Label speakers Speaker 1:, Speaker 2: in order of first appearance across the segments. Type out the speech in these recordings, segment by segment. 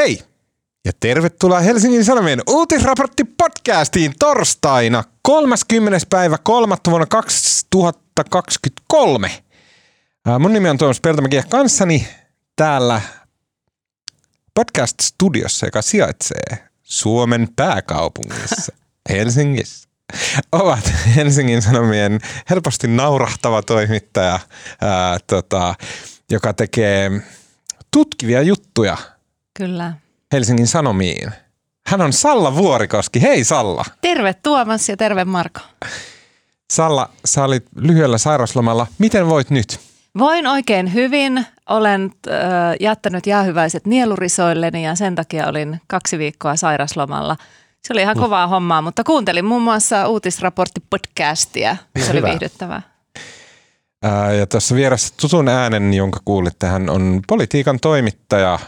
Speaker 1: Hei! Ja tervetuloa Helsingin Sanomien uutisraportti podcastiin torstaina 30. päivä 3. vuonna 2023. Mun nimi on Tuomas Peltomäki ja kanssani täällä podcast-studiossa, joka sijaitsee Suomen pääkaupungissa, Helsingissä ovat Helsingin Sanomien helposti naurahtava toimittaja, ää, tota, joka tekee tutkivia juttuja
Speaker 2: Kyllä.
Speaker 1: Helsingin Sanomiin. Hän on Salla Vuorikoski. Hei Salla.
Speaker 2: Terve Tuomas ja terve Marko.
Speaker 1: Salla, sä olit lyhyellä sairaslomalla. Miten voit nyt?
Speaker 2: Voin oikein hyvin. Olen äh, jättänyt jäähyväiset nielurisoilleni ja sen takia olin kaksi viikkoa sairaslomalla. Se oli ihan mm. kovaa hommaa, mutta kuuntelin muun muassa uutisraportti-podcastia. Se oli
Speaker 1: Hyvä.
Speaker 2: viihdyttävää.
Speaker 1: Ää, ja tuossa vieressä tutun äänen, jonka kuulitte, hän on politiikan toimittaja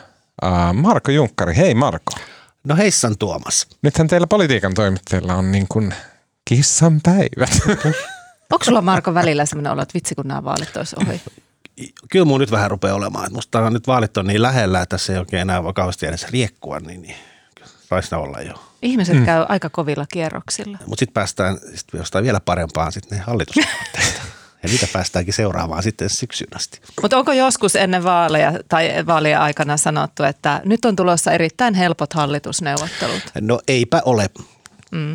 Speaker 1: ää, Marko Junkkari. Hei Marko.
Speaker 3: No heissan Tuomas.
Speaker 1: Nythän teillä politiikan toimittajilla on niin kuin kissan päivät.
Speaker 2: Onko sulla Marko välillä sellainen olo, että vitsi kun nämä vaalit olisi ohi?
Speaker 3: Kyllä mun nyt vähän rupeaa olemaan. että Musta nyt vaalit on niin lähellä, että tässä ei oikein enää vakavasti edes riekkua, niin, niin olla jo.
Speaker 2: Ihmiset mm. käy aika kovilla kierroksilla.
Speaker 3: Mutta sitten päästään sit jostain vielä parempaan sitten ne hallitusneuvotteluita. ja niitä päästäänkin seuraamaan sitten syksyyn asti.
Speaker 2: Mutta onko joskus ennen vaaleja tai vaalien aikana sanottu, että nyt on tulossa erittäin helpot hallitusneuvottelut?
Speaker 3: No eipä ole.
Speaker 2: Mm.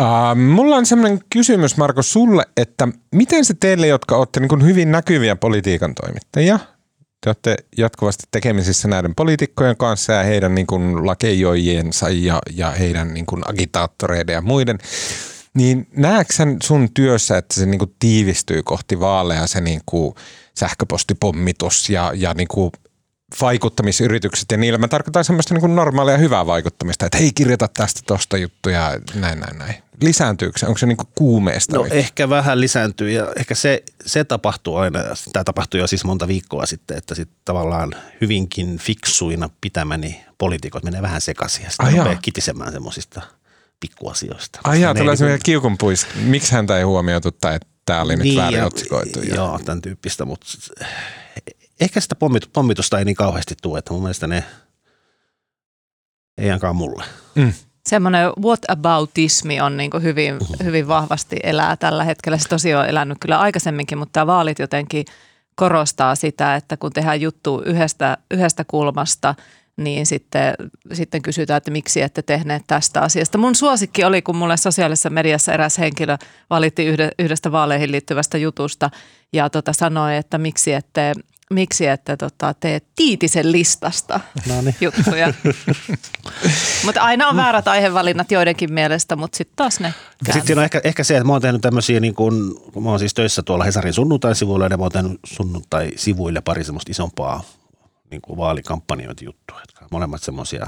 Speaker 1: Uh, mulla on semmoinen kysymys Marko sulle, että miten se teille, jotka olette niin hyvin näkyviä politiikan toimittajia, te olette jatkuvasti tekemisissä näiden poliitikkojen kanssa ja heidän niin kuin lakeijoijiensa ja, ja heidän niin kuin agitaattoreiden ja muiden, niin näetkö sen sun työssä, että se niin kuin tiivistyy kohti vaaleja se niin kuin sähköpostipommitus ja, ja niin kuin vaikuttamisyritykset ja niillä mä tarkoitan semmoista niin kuin normaalia hyvää vaikuttamista, että hei kirjoita tästä tosta juttuja näin näin näin. Lisääntyykö se? Onko se niin kuin kuumeesta?
Speaker 3: No
Speaker 1: nyt?
Speaker 3: ehkä vähän lisääntyy ja ehkä se, se tapahtuu aina. Tämä tapahtui jo siis monta viikkoa sitten, että sitten tavallaan hyvinkin fiksuina pitämäni poliitikot menee vähän sekaisin ja sitten rupeaa kitisemään semmoisista pikkuasioista.
Speaker 1: Ai jaa, tulee
Speaker 3: ei
Speaker 1: semmoinen kiukunpuis. Miksi häntä ei huomioitu tai että tämä oli nyt
Speaker 3: Niin,
Speaker 1: väärin otsikoitu? Ja...
Speaker 3: Joo, tämän tyyppistä, mutta ehkä sitä pommit, pommitusta ei niin kauheasti tule, että mun mielestä ne ei ainakaan mulle.
Speaker 1: Mm.
Speaker 2: Semmoinen whataboutismi on niin hyvin, hyvin vahvasti elää tällä hetkellä. Se tosiaan on elänyt kyllä aikaisemminkin, mutta tämä vaalit jotenkin korostaa sitä, että kun tehdään juttu yhdestä, yhdestä kulmasta, niin sitten, sitten kysytään, että miksi ette tehneet tästä asiasta. Mun suosikki oli, kun mulle sosiaalisessa mediassa eräs henkilö valitti yhde, yhdestä vaaleihin liittyvästä jutusta ja tota sanoi, että miksi ette, miksi ette tota, tee Tiitisen listasta
Speaker 3: No niin.
Speaker 2: juttuja. mutta aina on väärät aihevalinnat joidenkin mielestä, mutta sitten taas ne
Speaker 3: Ja sitten on ehkä, ehkä se, että mä oon tehnyt tämmöisiä, niin kun, kun mä oon siis töissä tuolla Hesarin sunnuntai-sivuilla, ja mä oon tehnyt sunnuntai-sivuille pari semmoista isompaa niin kuin vaalikampanjoita juttuja, jotka on molemmat semmoisia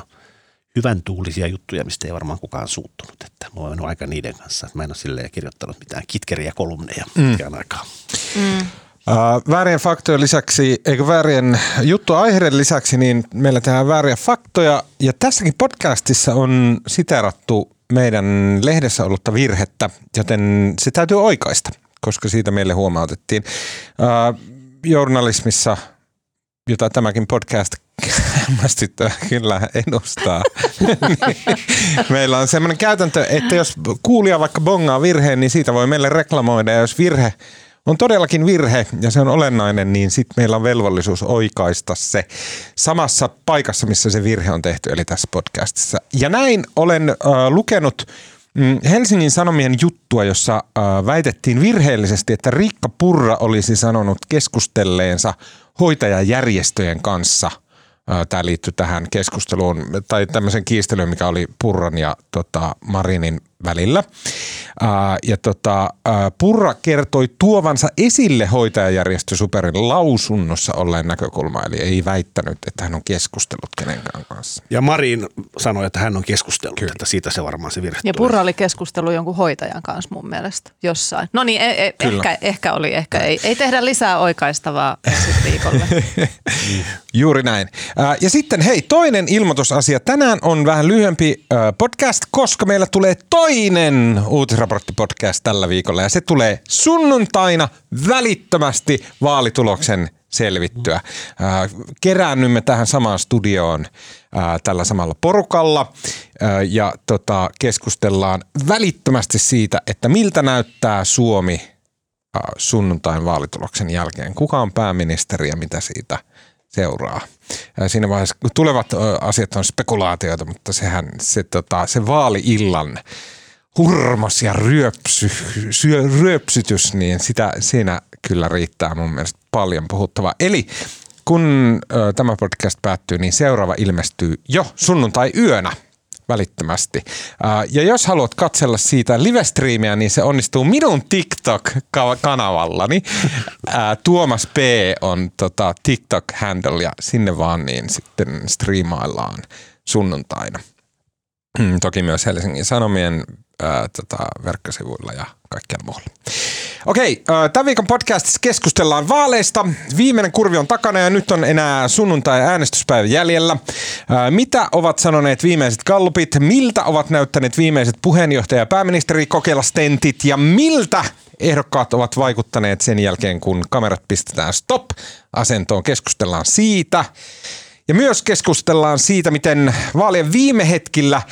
Speaker 3: hyvän tuulisia juttuja, mistä ei varmaan kukaan suuttunut. Että mä oon mennyt aika niiden kanssa, että mä en ole silleen kirjoittanut mitään kitkeriä kolumneja mm. pitkään aikaa.
Speaker 1: Uh, väärien faktojen lisäksi, eikö väärien juttuaiheiden lisäksi, niin meillä tehdään vääriä faktoja. Ja tässäkin podcastissa on siterattu meidän lehdessä ollutta virhettä, joten se täytyy oikaista, koska siitä meille huomautettiin. Uh, journalismissa, jota tämäkin podcast hämmästyttävä kyllä edustaa. niin meillä on semmoinen käytäntö, että jos kuulija vaikka bongaa virheen, niin siitä voi meille reklamoida. Ja jos virhe on todellakin virhe ja se on olennainen, niin sitten meillä on velvollisuus oikaista se samassa paikassa, missä se virhe on tehty, eli tässä podcastissa. Ja näin olen äh, lukenut mm, Helsingin Sanomien juttua, jossa äh, väitettiin virheellisesti, että Riikka Purra olisi sanonut keskustelleensa hoitajajärjestöjen kanssa – Tämä liittyy tähän keskusteluun tai tämmöisen kiistelyyn, mikä oli Purran ja tota, Marinin välillä. Ja tota, Purra kertoi tuovansa esille hoitajajärjestö Superin lausunnossa olleen näkökulma, eli ei väittänyt, että hän on keskustellut kenenkään kanssa.
Speaker 3: Ja Marin sanoi, että hän on keskustellut, Kyllä. että siitä se varmaan se virhe
Speaker 2: Ja
Speaker 3: tulee.
Speaker 2: Purra oli keskustelu jonkun hoitajan kanssa mun mielestä jossain. No niin, e- e-
Speaker 1: Kyllä.
Speaker 2: ehkä, ehkä oli, ehkä ei. Ei tehdä lisää oikaistavaa viikolle.
Speaker 1: Juuri näin. Ja sitten hei, toinen ilmoitusasia. Tänään on vähän lyhyempi podcast, koska meillä tulee toinen uutisraporttipodcast tällä viikolla. Ja se tulee sunnuntaina välittömästi vaalituloksen selvittyä. Ää, keräännymme tähän samaan studioon ää, tällä samalla porukalla ää, ja tota, keskustellaan välittömästi siitä, että miltä näyttää Suomi sunnuntain vaalituloksen jälkeen. Kuka on pääministeri ja mitä siitä seuraa. Siinä vaiheessa tulevat asiat on spekulaatioita, mutta sehän se, tota, se vaali-illan hurmos ja ryöpsy, syö, ryöpsytys, niin sitä, siinä kyllä riittää mun mielestä paljon puhuttavaa. Eli kun ö, tämä podcast päättyy, niin seuraava ilmestyy jo sunnuntai-yönä välittömästi. Ja jos haluat katsella siitä live-striimiä, niin se onnistuu minun TikTok-kanavallani. Tuomas P. on tota, TikTok-handle ja sinne vaan niin sitten striimaillaan sunnuntaina. Mm, Toki myös Helsingin Sanomien tota, verkkosivuilla ja kaikkialla muualla. Okei, tämän viikon podcastissa keskustellaan vaaleista. Viimeinen kurvi on takana ja nyt on enää sunnuntai-äänestyspäivä jäljellä. Mitä ovat sanoneet viimeiset kallupit? Miltä ovat näyttäneet viimeiset puheenjohtaja- ja pääministerikokeilastentit? Ja miltä ehdokkaat ovat vaikuttaneet sen jälkeen, kun kamerat pistetään stop-asentoon? Keskustellaan siitä. Ja myös keskustellaan siitä, miten vaalien viime hetkillä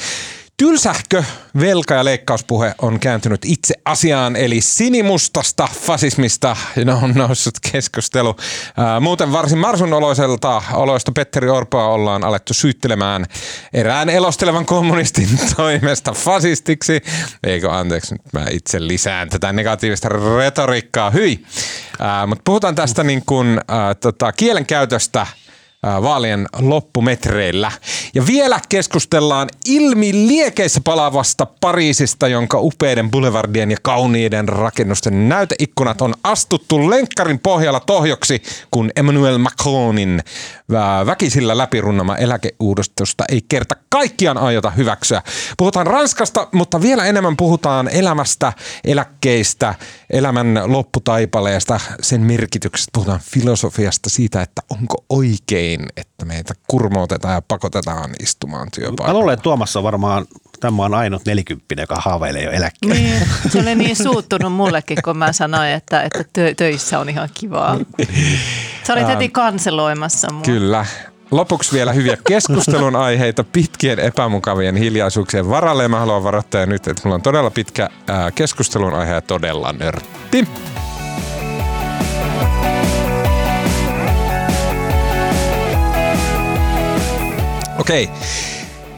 Speaker 1: tylsähkö velka- ja leikkauspuhe on kääntynyt itse asiaan, eli sinimustasta fasismista on noussut keskustelu. Ää, Muuten varsin marsun oloiselta oloista Petteri Orpoa ollaan alettu syyttelemään erään elostelevan kommunistin toimesta fasistiksi. Eikö anteeksi, nyt mä itse lisään tätä negatiivista retoriikkaa. Hyi! Mutta puhutaan tästä niin kuin, ää, tota, kielenkäytöstä vaalien loppumetreillä. Ja vielä keskustellaan ilmi liekeissä palavasta Pariisista, jonka upeiden boulevardien ja kauniiden rakennusten näyteikkunat on astuttu lenkkarin pohjalla tohjoksi, kun Emmanuel Macronin väkisillä läpirunnama eläkeuudistusta ei kerta kaikkiaan aiota hyväksyä. Puhutaan Ranskasta, mutta vielä enemmän puhutaan elämästä, eläkkeistä, elämän lopputaipaleesta, sen merkityksestä. Puhutaan filosofiasta siitä, että onko oikein, että meitä kurmootetaan ja pakotetaan istumaan
Speaker 3: Mä
Speaker 1: työpaikalla.
Speaker 3: luulen, että Tuomas on varmaan, tämä on ainut nelikymppinen, joka haaveilee jo eläkkeelle.
Speaker 2: Niin, se oli niin suuttunut mullekin, kun mä sanoin, että, että tö- töissä on ihan kivaa. Sä olit heti kanseloimassa mua.
Speaker 1: Kyllä. Lopuksi vielä hyviä keskustelun aiheita pitkien epämukavien hiljaisuuksien varalle. Ja Mä haluan varoittaa nyt, että mulla on todella pitkä ää, keskustelun aihe ja todella nörtti. Okei.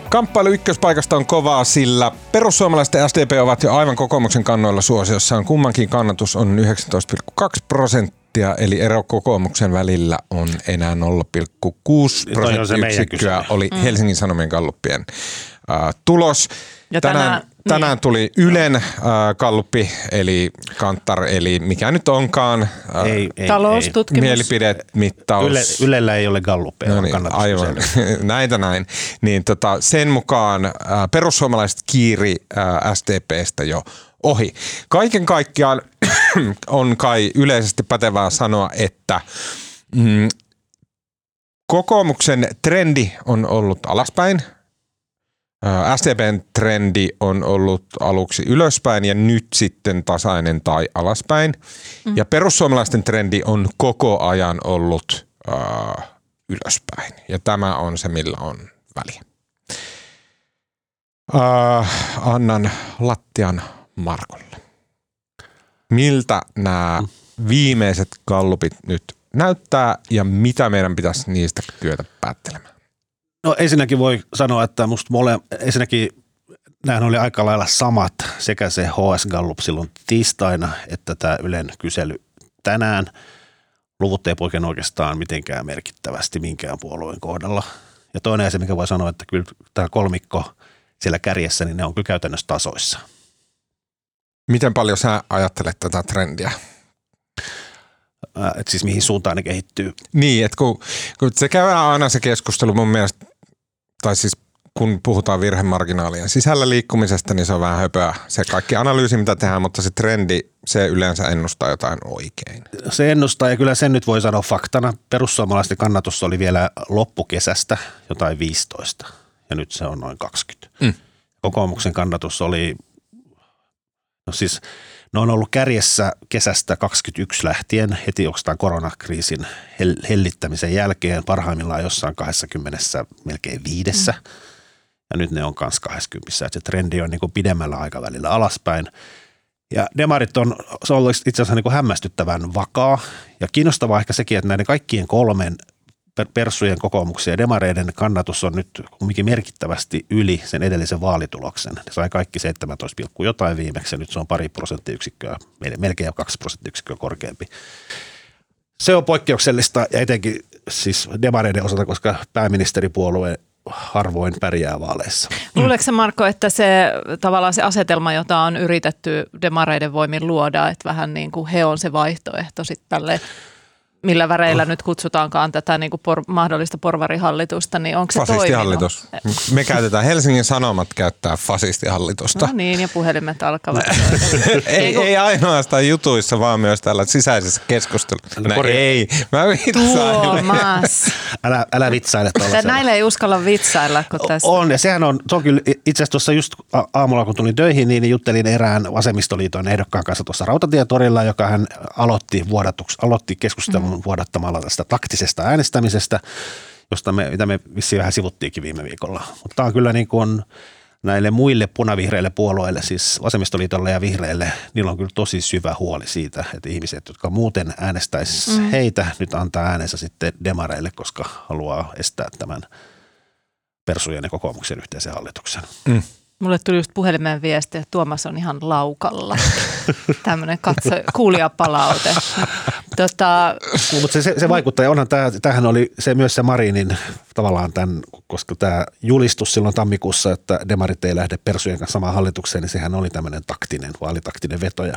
Speaker 1: Kamppailu ykköspaikasta on kovaa, sillä perussuomalaiset ja SDP ovat jo aivan kokoomuksen kannoilla suosiossaan. Kummankin kannatus on 19,2 prosenttia, eli ero kokoomuksen välillä on enää 0,6
Speaker 3: Toi on se meidän
Speaker 1: prosenttiyksikköä. Oli Helsingin Sanomien galluppien äh, tulos.
Speaker 2: Ja
Speaker 1: tänään,
Speaker 2: tänään-
Speaker 1: tänään
Speaker 2: niin.
Speaker 1: tuli Ylen äh, galluppi, eli Kantar, eli mikä nyt onkaan äh,
Speaker 3: Ei, ei,
Speaker 2: Taloustutkimus.
Speaker 1: mielipidemittaus.
Speaker 3: Yle, Ylellä ei ole galluppeja,
Speaker 1: No niin, aivan. Näitä näin. Niin tota, sen mukaan äh, perussuomalaiset kiiri äh, SDPstä jo ohi. Kaiken kaikkiaan on kai yleisesti pätevää sanoa, että mm, kokoomuksen trendi on ollut alaspäin. SDPn trendi on ollut aluksi ylöspäin ja nyt sitten tasainen tai alaspäin. Mm. Ja perussuomalaisten trendi on koko ajan ollut ää, ylöspäin. Ja tämä on se, millä on väliä. Ää, annan lattian Markolle. Miltä nämä viimeiset kallupit nyt näyttää ja mitä meidän pitäisi niistä kyetä päättelemään?
Speaker 3: No ensinnäkin voi sanoa, että musta mole, ensinnäkin nämähän oli aika lailla samat sekä se HS Gallup silloin tiistaina että tämä Ylen kysely tänään. Luvut ei poikene oikeastaan mitenkään merkittävästi minkään puolueen kohdalla. Ja toinen asia, mikä voi sanoa, että kyllä tämä kolmikko siellä kärjessä, niin ne on kyllä käytännössä tasoissa.
Speaker 1: Miten paljon sä ajattelet tätä trendiä?
Speaker 3: Ää, Et siis mihin suuntaan ne kehittyy.
Speaker 1: Niin, että kun, kun se käydään aina se keskustelu mun mielestä, tai siis kun puhutaan virhemarginaalien sisällä liikkumisesta, niin se on vähän höpöä. Se kaikki analyysi, mitä tehdään, mutta se trendi, se yleensä ennustaa jotain oikein.
Speaker 3: Se ennustaa ja kyllä sen nyt voi sanoa faktana. Perussuomalaisten kannatus oli vielä loppukesästä jotain 15 ja nyt se on noin 20.
Speaker 1: Mm.
Speaker 3: Kokoomuksen kannatus oli, no siis Ne on ollut kärjessä kesästä 2021 lähtien heti oikeastaan koronakriisin hellittämisen jälkeen parhaimmillaan jossain 20 melkein viidessä. Mm. Ja nyt ne on myös 20, että se trendi on niin kuin pidemmällä aikavälillä alaspäin. Ja demarit on, se on itse asiassa niin kuin hämmästyttävän vakaa ja kiinnostavaa ehkä sekin, että näiden kaikkien kolmen perssujen kokoomuksen ja demareiden kannatus on nyt kumminkin merkittävästi yli sen edellisen vaalituloksen. Ne sai kaikki 17, jotain viimeksi ja nyt se on pari prosenttiyksikköä, melkein kaksi prosenttiyksikköä korkeampi. Se on poikkeuksellista ja etenkin siis demareiden osalta, koska pääministeripuolue harvoin pärjää vaaleissa.
Speaker 2: Luuleeko se Marko, että se tavallaan se asetelma, jota on yritetty demareiden voimin luoda, että vähän niin kuin he on se vaihtoehto sitten tälle millä väreillä oh. nyt kutsutaankaan tätä niin kuin por, mahdollista porvarihallitusta, niin onko se
Speaker 1: Fasistihallitus. Toiminut? Me käytetään, Helsingin Sanomat käyttää fasistihallitusta.
Speaker 2: No niin, ja puhelimet alkavat.
Speaker 1: ei, ei ainoastaan jutuissa, vaan myös tällä sisäisessä keskustelussa. No, ei, mä vitsailen.
Speaker 3: älä, älä vitsaile
Speaker 2: Näillä ei uskalla vitsailla. Kun tässä.
Speaker 3: On, ja sehän on, se on kyllä itse asiassa tuossa just aamulla, kun tulin töihin, niin juttelin erään vasemmistoliiton ehdokkaan kanssa tuossa Rautatietorilla, joka hän aloitti, vuodatuks, aloitti keskustelun mm vuodattamalla tästä taktisesta äänestämisestä, josta me, mitä me vissiin vähän sivuttiinkin viime viikolla. Mutta tämä on kyllä niin kuin näille muille punavihreille puolueille, siis vasemmistoliitolle ja vihreille, niillä on kyllä tosi syvä huoli siitä, että ihmiset, jotka muuten äänestäisi mm. heitä, nyt antaa äänensä sitten demareille, koska haluaa estää tämän persujen ja kokoomuksen yhteisen hallituksen. Mm.
Speaker 2: Mulle tuli just puhelimeen viesti, että Tuomas on ihan laukalla. Tämmöinen katso, kuulijapalaute. Tota...
Speaker 3: Mutta se, se, se vaikuttaa, ja onhan tämä, tämähän oli se myös se Marinin tavallaan tämän, koska tämä julistus silloin tammikuussa, että demarit ei lähde persujen kanssa samaan hallitukseen, niin sehän oli tämmöinen taktinen, vaalitaktinen veto, ja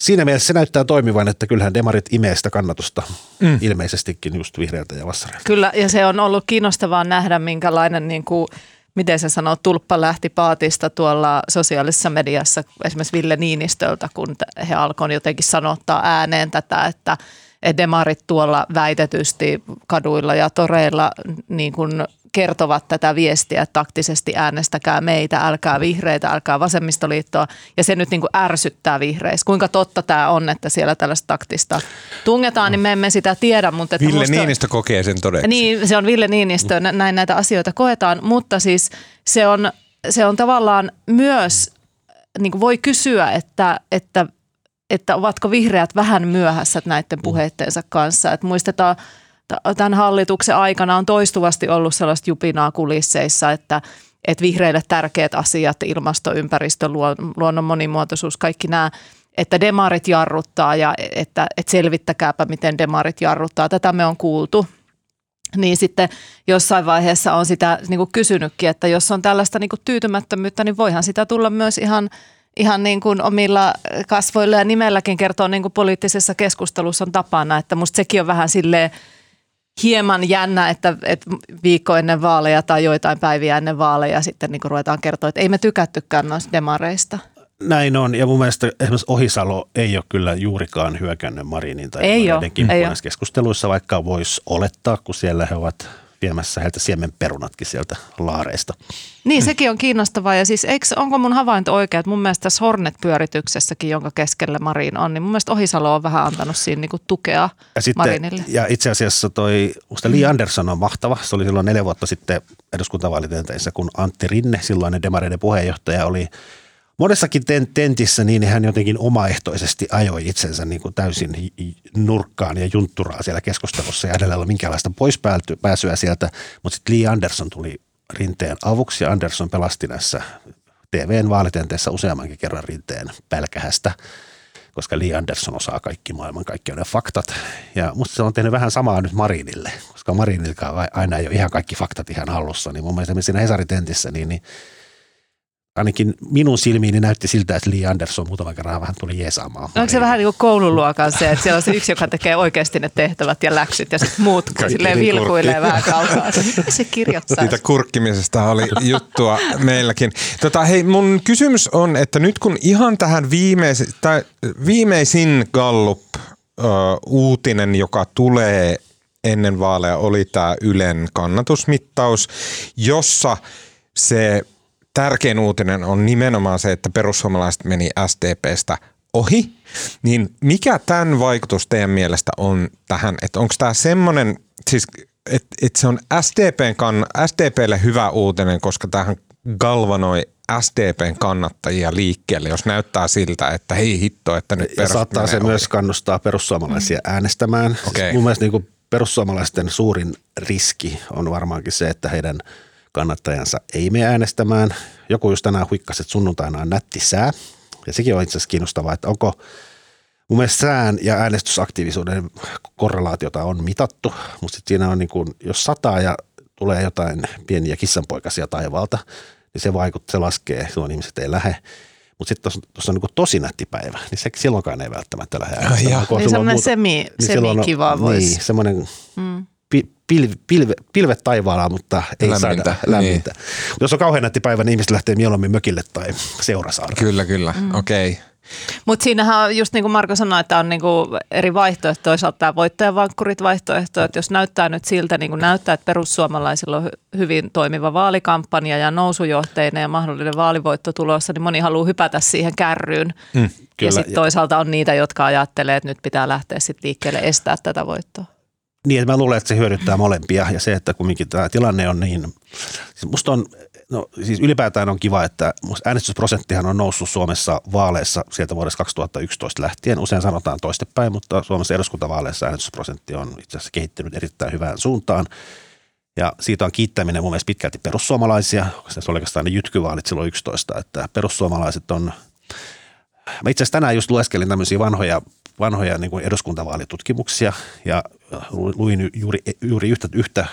Speaker 3: siinä mielessä se näyttää toimivan, että kyllähän demarit imee sitä kannatusta mm. ilmeisestikin just vihreältä ja vassareilta.
Speaker 2: Kyllä, ja se on ollut kiinnostavaa nähdä, minkälainen niin kuin – miten se sanoo, tulppa lähti paatista tuolla sosiaalisessa mediassa esimerkiksi Ville Niinistöltä, kun he alkoivat jotenkin sanottaa ääneen tätä, että demarit tuolla väitetysti kaduilla ja toreilla niin kuin kertovat tätä viestiä, että taktisesti äänestäkää meitä, älkää vihreitä, älkää vasemmistoliittoa. Ja se nyt niin kuin ärsyttää vihreissä. Kuinka totta tämä on, että siellä tällaista taktista tungetaan, niin me emme sitä tiedä. Mutta
Speaker 1: että Ville musta, Niinistö kokee sen todeksi.
Speaker 2: Niin, se on Ville Niinistö, näin näitä asioita koetaan. Mutta siis se on, se on tavallaan myös, niin kuin voi kysyä, että, että että ovatko vihreät vähän myöhässä näiden puheitteensa kanssa. Että muistetaan tämän hallituksen aikana on toistuvasti ollut sellaista jupinaa kulisseissa, että, että vihreille tärkeät asiat, ilmasto, ympäristö, luonnon monimuotoisuus, kaikki nämä, että demarit jarruttaa ja että, että selvittäkääpä, miten demarit jarruttaa. Tätä me on kuultu. Niin sitten jossain vaiheessa on sitä niin kuin kysynytkin, että jos on tällaista niin kuin tyytymättömyyttä, niin voihan sitä tulla myös ihan – ihan niin kuin omilla kasvoilla ja nimelläkin kertoo niin kuin poliittisessa keskustelussa on tapana, että musta sekin on vähän silleen hieman jännä, että, että viikko ennen vaaleja tai joitain päiviä ennen vaaleja sitten niin kuin ruvetaan kertoa, että ei me tykättykään noista demareista.
Speaker 3: Näin on, ja mun mielestä esimerkiksi Ohisalo ei ole kyllä juurikaan hyökännyt Marinin tai ei keskusteluissa, vaikka voisi olettaa, kun siellä he ovat viemässä heiltä siemenperunatkin sieltä laareista.
Speaker 2: Niin, sekin on kiinnostavaa. Ja siis eikö, onko mun havainto oikea, että mun mielestä tässä Hornet-pyörityksessäkin, jonka keskellä Marin on, niin mun mielestä Ohisalo on vähän antanut siinä niinku tukea
Speaker 3: ja sitten,
Speaker 2: Marinille.
Speaker 3: Ja itse asiassa toi, musta Li Andersson on mahtava. Se oli silloin neljä vuotta sitten eduskuntavaalitenteissä, kun Antti Rinne, silloinen demareiden puheenjohtaja, oli – monessakin tentissä niin hän jotenkin omaehtoisesti ajoi itsensä niin kuin täysin nurkkaan ja juntturaa siellä keskustelussa ja hänellä ei ollut minkäänlaista poispääsyä sieltä, mutta sitten Lee Anderson tuli rinteen avuksi ja Anderson pelasti näissä TVn vaalitenteessä useammankin kerran rinteen pälkähästä koska Lee Anderson osaa kaikki maailman kaikki ne faktat. Ja musta se on tehnyt vähän samaa nyt Marinille, koska Marinilkaan aina ei ole ihan kaikki faktat ihan hallussa. Niin mun mielestä siinä Hesari-tentissä, niin, niin ainakin minun silmiini näytti siltä, että Lee Anderson muutaman kerran vähän tuli jeesaamaan.
Speaker 2: Onko se vähän niin kuin koululuokan se, että siellä on se yksi, joka tekee oikeasti ne tehtävät ja läksyt ja sitten muut silleen vilkuilee vähän kaukaa. Se kirjoittaa.
Speaker 1: Siitä kurkkimisesta oli juttua meilläkin. Tota, hei, mun kysymys on, että nyt kun ihan tähän viimeisin, tai viimeisin Gallup uutinen, joka tulee ennen vaaleja, oli tämä Ylen kannatusmittaus, jossa se tärkein uutinen on nimenomaan se, että perussuomalaiset meni SDPstä ohi, niin mikä tämän vaikutus teidän mielestä on tähän, että onko tämä semmoinen, siis että et se on SDPn kann, SDPlle hyvä uutinen, koska tähän galvanoi SDPn kannattajia liikkeelle, jos näyttää siltä, että hei hitto, että nyt
Speaker 3: ja saattaa se ohi. myös kannustaa perussuomalaisia mm. äänestämään. Okay. Siis mun mielestä niin perussuomalaisten suurin riski on varmaankin se, että heidän kannattajansa ei mene äänestämään. Joku just tänään huikkasi, että sunnuntaina on nätti sää. Ja sekin on itse asiassa kiinnostavaa, että onko mun mielestä sään ja äänestysaktiivisuuden korrelaatiota on mitattu, mutta siinä on niin kuin, jos sataa ja tulee jotain pieniä kissanpoikasia taivaalta, niin se vaikuttaa, se laskee, silloin ihmiset ei lähde. Mutta sitten tuossa on niin tosi nätti päivä, niin se silloinkaan ei välttämättä lähde äänestämään.
Speaker 2: Niin semmoinen semi,
Speaker 3: niin
Speaker 2: semi kiva voisi.
Speaker 3: Niin, semmoinen mm. Pilve, pilve, pilvet taivaalla, mutta ei lämmintä. saada lämmintä. Niin. Jos on kauhean nätti päivä, niin ihmiset lähtee mieluummin mökille tai seurasaareen.
Speaker 1: Kyllä, kyllä. Mm. Okei. Okay.
Speaker 2: Mutta siinähän on just niin kuin Marko sanoi, että on niin kuin eri vaihtoehtoja. Toisaalta tämä voittajavankkurit vaihtoehto, että jos näyttää nyt siltä, niin kuin näyttää, että perussuomalaisilla on hyvin toimiva vaalikampanja ja nousujohteinen ja mahdollinen vaalivoitto tulossa, niin moni haluaa hypätä siihen kärryyn. Mm, ja sitten toisaalta on niitä, jotka ajattelee, että nyt pitää lähteä sitten liikkeelle estää tätä voittoa.
Speaker 3: Niin, että mä luulen, että se hyödyttää molempia ja se, että kumminkin tämä tilanne on niin, siis musta on No siis ylipäätään on kiva, että äänestysprosenttihan on noussut Suomessa vaaleissa sieltä vuodesta 2011 lähtien. Usein sanotaan toistepäin, mutta Suomessa eduskuntavaaleissa äänestysprosentti on itse asiassa kehittynyt erittäin hyvään suuntaan. Ja siitä on kiittäminen mun mielestä pitkälti perussuomalaisia, koska se oli oikeastaan ne jytkyvaalit silloin 11, että perussuomalaiset on, mä itse asiassa tänään just lueskelin tämmöisiä vanhoja, vanhoja niin kuin eduskuntavaalitutkimuksia ja luin juuri, juuri yhtä, yhtä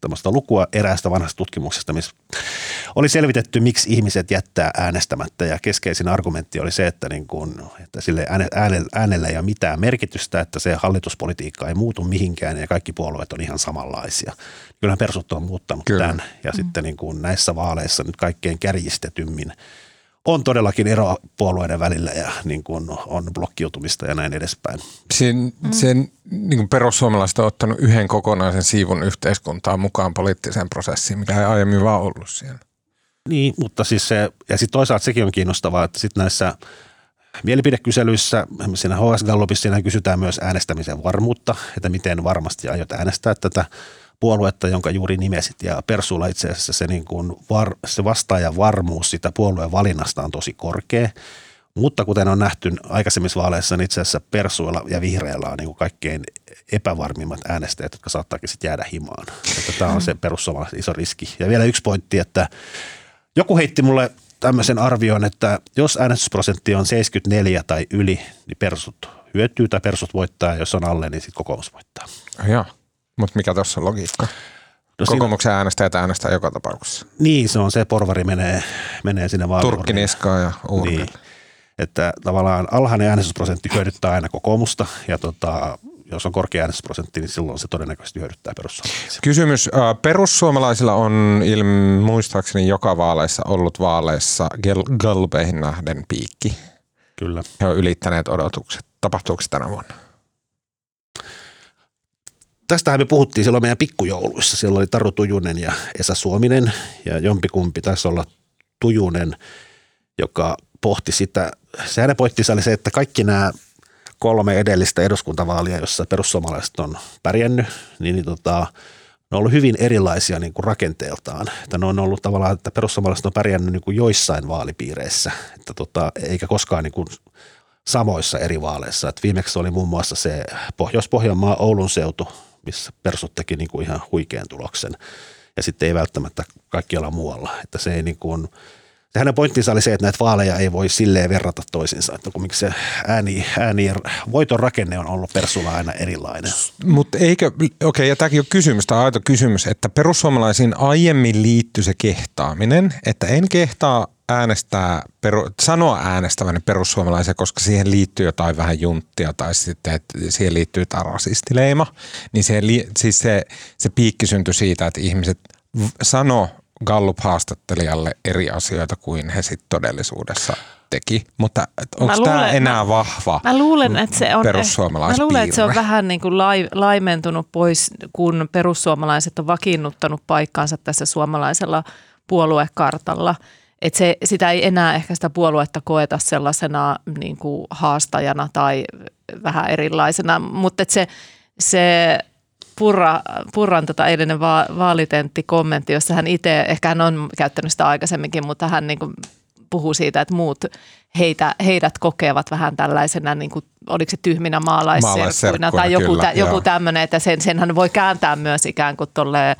Speaker 3: tämmöistä lukua eräästä vanhasta tutkimuksesta, missä oli selvitetty, miksi ihmiset jättää äänestämättä ja keskeisin argumentti oli se, että, niin kuin, että sille äänellä, äänellä ei ole mitään merkitystä, että se hallituspolitiikka ei muutu mihinkään ja kaikki puolueet on ihan samanlaisia. Kyllähän persut on muuttanut Kyllä. tämän ja mm. sitten niin kuin näissä vaaleissa nyt kaikkein kärjistetymmin – on todellakin ero puolueiden välillä ja niin kuin on blokkiutumista ja näin edespäin.
Speaker 1: Sen, mm. sen niin kuin perussuomalaiset on ottanut yhden kokonaisen siivun yhteiskuntaa mukaan poliittiseen prosessiin, mikä ei aiemmin vaan ollut siellä.
Speaker 3: Niin, mutta siis se, ja sitten toisaalta sekin on kiinnostavaa, että sitten näissä mielipidekyselyissä, siinä HS Gallupissa siinä kysytään myös äänestämisen varmuutta, että miten varmasti aiot äänestää tätä puoluetta, jonka juuri nimesit. Ja Persulla itse asiassa se, niin kuin var, se vastaajan varmuus sitä puolueen valinnasta on tosi korkea. Mutta kuten on nähty aikaisemmissa vaaleissa, niin itse asiassa Persuilla ja Vihreillä on niin kuin kaikkein epävarmimmat äänestäjät, jotka saattaakin sitten jäädä himaan. Että tämä on se perussuomalaisen iso riski. Ja vielä yksi pointti, että joku heitti mulle tämmöisen arvion, että jos äänestysprosentti on 74 tai yli, niin persut hyötyy tai persut voittaa, jos on alle, niin sitten kokoomus voittaa.
Speaker 1: Joo. Mutta mikä tuossa on logiikka? No Kokoomuksen äänestäjät äänestää joka tapauksessa.
Speaker 3: Niin, se on se, porvari menee, menee sinne vaan.
Speaker 1: Turkki niskaa ja uurnille. Niin.
Speaker 3: Että tavallaan alhainen äänestysprosentti hyödyttää aina kokoomusta ja tota, jos on korkea äänestysprosentti, niin silloin se todennäköisesti hyödyttää perussuomalaisia.
Speaker 1: Kysymys. Perussuomalaisilla on ilmi, muistaakseni joka vaaleissa ollut vaaleissa Galpeihin nähden piikki.
Speaker 3: Kyllä.
Speaker 1: He ovat ylittäneet odotukset. Tapahtuuko se tänä vuonna?
Speaker 3: Tästähän me puhuttiin silloin meidän pikkujouluissa. Siellä oli Taru Tujunen ja Esa Suominen ja jompikumpi taisi olla Tujunen, joka pohti sitä. Se hänen pointtinsa oli se, että kaikki nämä kolme edellistä eduskuntavaalia, jossa perussuomalaiset on pärjännyt, niin, niin tota, ne on ollut hyvin erilaisia niin kuin rakenteeltaan. Että ne on ollut tavallaan, että perussuomalaiset on pärjännyt niin kuin joissain vaalipiireissä, että tota, eikä koskaan niin kuin samoissa eri vaaleissa. Et viimeksi oli muun muassa se Pohjois-Pohjanmaa, Oulun seutu, missä persut teki niin kuin ihan huikean tuloksen. Ja sitten ei välttämättä kaikkialla muualla. Että se ei niin kuin, hänen pointtinsa oli se, että näitä vaaleja ei voi silleen verrata toisinsa, että kun se ääni, ääni voiton rakenne on ollut Persulla aina erilainen.
Speaker 1: Mutta eikö, okei, okay, ja tämäkin on kysymys, tämä aito kysymys, että perussuomalaisiin aiemmin liittyi se kehtaaminen, että en kehtaa äänestää, peru, sanoa äänestäväni perussuomalaisia, koska siihen liittyy jotain vähän junttia tai sitten että siihen liittyy jotain rasistileima, niin se, siis se, se piikki syntyi siitä, että ihmiset sano Gallup-haastattelijalle eri asioita kuin he sitten todellisuudessa teki, mutta onko tämä enää vahva
Speaker 2: mä luulen, että se on,
Speaker 1: Mä
Speaker 2: luulen, että se on vähän niin kuin lai, laimentunut pois, kun perussuomalaiset on vakiinnuttanut paikkaansa tässä suomalaisella puoluekartalla – että se, sitä ei enää ehkä sitä puoluetta koeta sellaisena niin kuin haastajana tai vähän erilaisena, mutta että se, se Purra, Purran tota eilinen va, vaalitentti-kommentti, jossa hän itse, ehkä hän on käyttänyt sitä aikaisemminkin, mutta hän niin kuin puhuu siitä, että muut heitä, heidät kokevat vähän tällaisena, niin kuin, oliko se tyhminä maalaisserkkuina tai joku, kyllä, tä, joku tämmöinen, että sen, senhän voi kääntää myös ikään kuin tolleen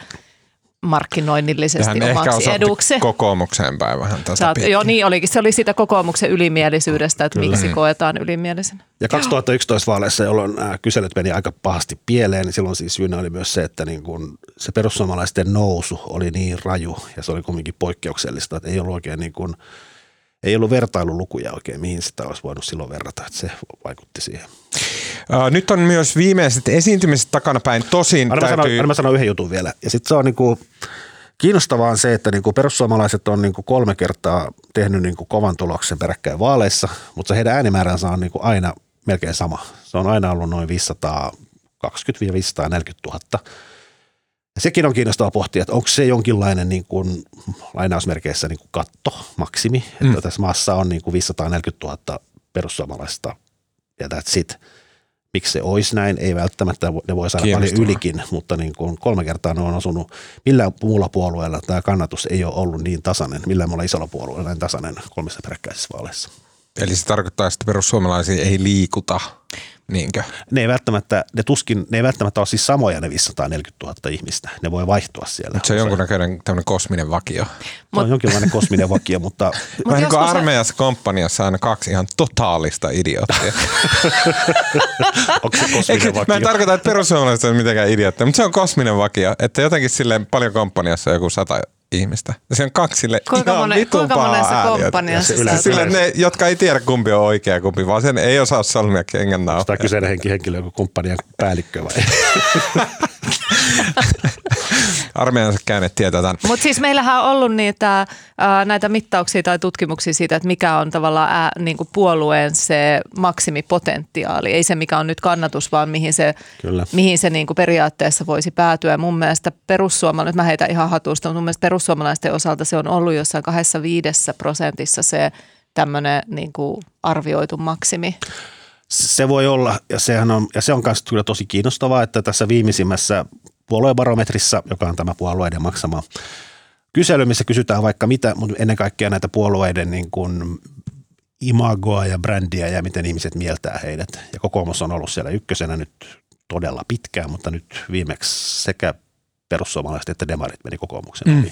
Speaker 2: markkinoinnillisesti
Speaker 1: Hän
Speaker 2: omaksi
Speaker 1: ehkä
Speaker 2: eduksi.
Speaker 1: kokoomukseen päin vähän
Speaker 2: Saat, joo, niin olikin. Se oli sitä kokoomuksen ylimielisyydestä, että Kyllä. miksi koetaan ylimielisen.
Speaker 3: Ja 2011 vaaleissa, jolloin nämä kyselyt meni aika pahasti pieleen, niin silloin siis syynä oli myös se, että niin kun se perussuomalaisten nousu oli niin raju ja se oli kumminkin poikkeuksellista, että ei ollut oikein niin kuin – ei ollut vertailulukuja oikein, mihin sitä olisi voinut silloin verrata, että se vaikutti siihen.
Speaker 1: Nyt on myös viimeiset esiintymiset takanapäin. Tosin
Speaker 3: anna täytyy... Sanon, mä sanon yhden jutun vielä. Ja sitten se on niinku, kiinnostavaa on se, että niinku perussuomalaiset on niinku kolme kertaa tehnyt niinku kovan tuloksen peräkkäin vaaleissa, mutta se heidän äänimääränsä on niinku aina melkein sama. Se on aina ollut noin 520-540 000 sekin on kiinnostavaa pohtia, että onko se jonkinlainen niin kuin, lainausmerkeissä niin kuin katto, maksimi, mm. että tässä maassa on niin kuin 540 000 perussuomalaista ja that's it. Miksi se olisi näin? Ei välttämättä, ne voi saada paljon ylikin, mutta niin kuin kolme kertaa ne on asunut. Millä muulla puolueella tämä kannatus ei ole ollut niin tasainen, millä muulla isolla puolueella näin tasainen kolmessa peräkkäisessä vaaleissa.
Speaker 1: Eli se tarkoittaa, että perussuomalaisia ei liikuta Niinkö?
Speaker 3: Ne ei välttämättä, ne tuskin, ne ei välttämättä ole siis samoja ne 540 000 ihmistä. Ne voi vaihtua siellä.
Speaker 1: Mut se on jonkunnäköinen tämmöinen kosminen vakio.
Speaker 3: Se on jonkinlainen kosminen vakio, mutta...
Speaker 1: Vähän niin kuin armeijassa komppaniassa aina kaksi ihan totaalista idioottia.
Speaker 3: Onko se kosminen Eikö, vakio?
Speaker 1: Mä en tarkoita, että perussuomalaiset on mitenkään idioottia, mutta se on kosminen vakio. Että jotenkin silleen paljon komppaniassa joku sata ihmistä. Ja se on kaksille kuinka ihan monen, kuinka monessa
Speaker 2: komppaniassa
Speaker 1: sillä, sillä ne, jotka ei tiedä kumpi on oikea kumpi, vaan sen ei osaa solmia kengän nauhaa.
Speaker 3: Sitä kyseinen henki, henkilö, joku kumppanian päällikkö vai?
Speaker 1: Armeijansa käyneet tietää tämän.
Speaker 2: Mutta siis meillähän on ollut niitä, näitä mittauksia tai tutkimuksia siitä, että mikä on tavallaan ää, niin kuin puolueen se maksimipotentiaali. Ei se, mikä on nyt kannatus, vaan mihin se, Kyllä. mihin se niin kuin periaatteessa voisi päätyä. Mun mielestä perussuomalaiset, mä heitä ihan hatusta, mutta mun mielestä perussuomalaisten osalta se on ollut jossain kahdessa viidessä prosentissa se tämmöinen niin kuin arvioitu maksimi.
Speaker 3: Se voi olla, ja, sehän on, ja se on myös kyllä tosi kiinnostavaa, että tässä viimeisimmässä puoluebarometrissa, joka on tämä puolueiden maksama kysely, missä kysytään vaikka mitä, mutta ennen kaikkea näitä puolueiden niin kuin imagoa ja brändiä ja miten ihmiset mieltää heidät. Ja kokoomus on ollut siellä ykkösenä nyt todella pitkään, mutta nyt viimeksi sekä perussuomalaiset että demarit meni kokoomuksen mm.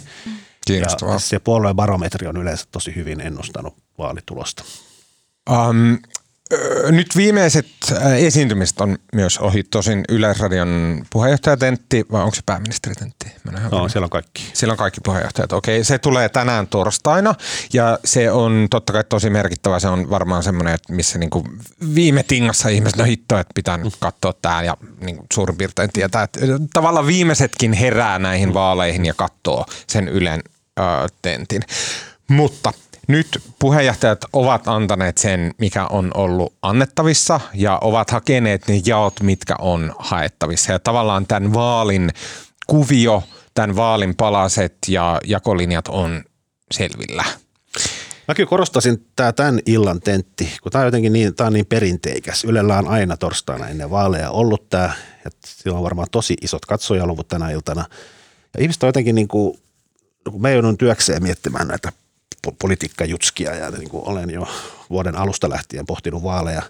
Speaker 3: Ja se puoluebarometri on yleensä tosi hyvin ennustanut vaalitulosta. Um,
Speaker 1: nyt viimeiset esiintymiset on myös ohi. Tosin Yleisradion puheenjohtajatentti, vai onko se pääministeritentti?
Speaker 3: No, siellä on kaikki.
Speaker 1: Siellä on kaikki puheenjohtajat. Okei, se tulee tänään torstaina ja se on totta kai tosi merkittävä. Se on varmaan semmoinen, että missä niinku viime tingassa ihmiset, no hitto, että pitää nyt katsoa tämä ja niinku suurin piirtein tietää, että tavallaan viimeisetkin herää näihin vaaleihin ja katsoo sen Ylen ö, tentin. Mutta – nyt puheenjohtajat ovat antaneet sen, mikä on ollut annettavissa ja ovat hakeneet ne jaot, mitkä on haettavissa. Ja tavallaan tämän vaalin kuvio, tämän vaalin palaset ja jakolinjat on selvillä.
Speaker 3: Mä kyllä korostaisin tämä tämän illan tentti, kun tämä on jotenkin niin, tämä on niin perinteikäs. Ylellä on aina torstaina ennen vaaleja ollut tämä, ja sillä on varmaan tosi isot katsojaluvut tänä iltana. Ja ihmiset on jotenkin niin kuin, kun mä joudun työkseen miettimään näitä politiikkajutskia ja niin kuin olen jo vuoden alusta lähtien pohtinut vaaleja.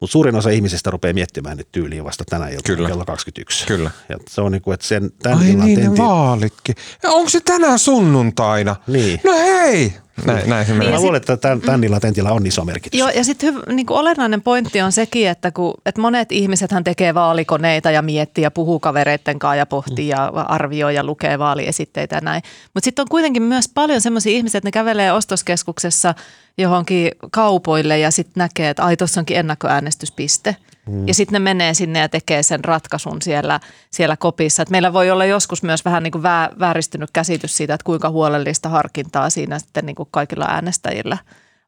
Speaker 3: Mutta suurin osa ihmisistä rupeaa miettimään nyt tyyliin vasta tänä iltana kello 21.
Speaker 1: Kyllä.
Speaker 3: Ja se on niin kuin, että sen tämän
Speaker 1: Ai
Speaker 3: illan
Speaker 1: niin, tentti... vaalitkin. Onko se tänään sunnuntaina?
Speaker 3: Niin.
Speaker 1: No hei, näin, näin se menee.
Speaker 3: Mä luulen, että tämän, tentillä on iso merkitys.
Speaker 2: Joo, ja sitten niin olennainen pointti on sekin, että, kun, että monet ihmisethän tekee vaalikoneita ja miettii ja puhuu kavereitten kanssa ja pohtii ja arvioi ja lukee vaaliesitteitä ja näin. Mutta sitten on kuitenkin myös paljon sellaisia ihmisiä, että ne kävelee ostoskeskuksessa johonkin kaupoille ja sitten näkee, että ai tuossa onkin ennakkoäänestyspiste – Mm. Ja sitten ne menee sinne ja tekee sen ratkaisun siellä, siellä kopissa. Et meillä voi olla joskus myös vähän niin kuin vää, vääristynyt käsitys siitä, että kuinka huolellista harkintaa siinä sitten niin kuin kaikilla äänestäjillä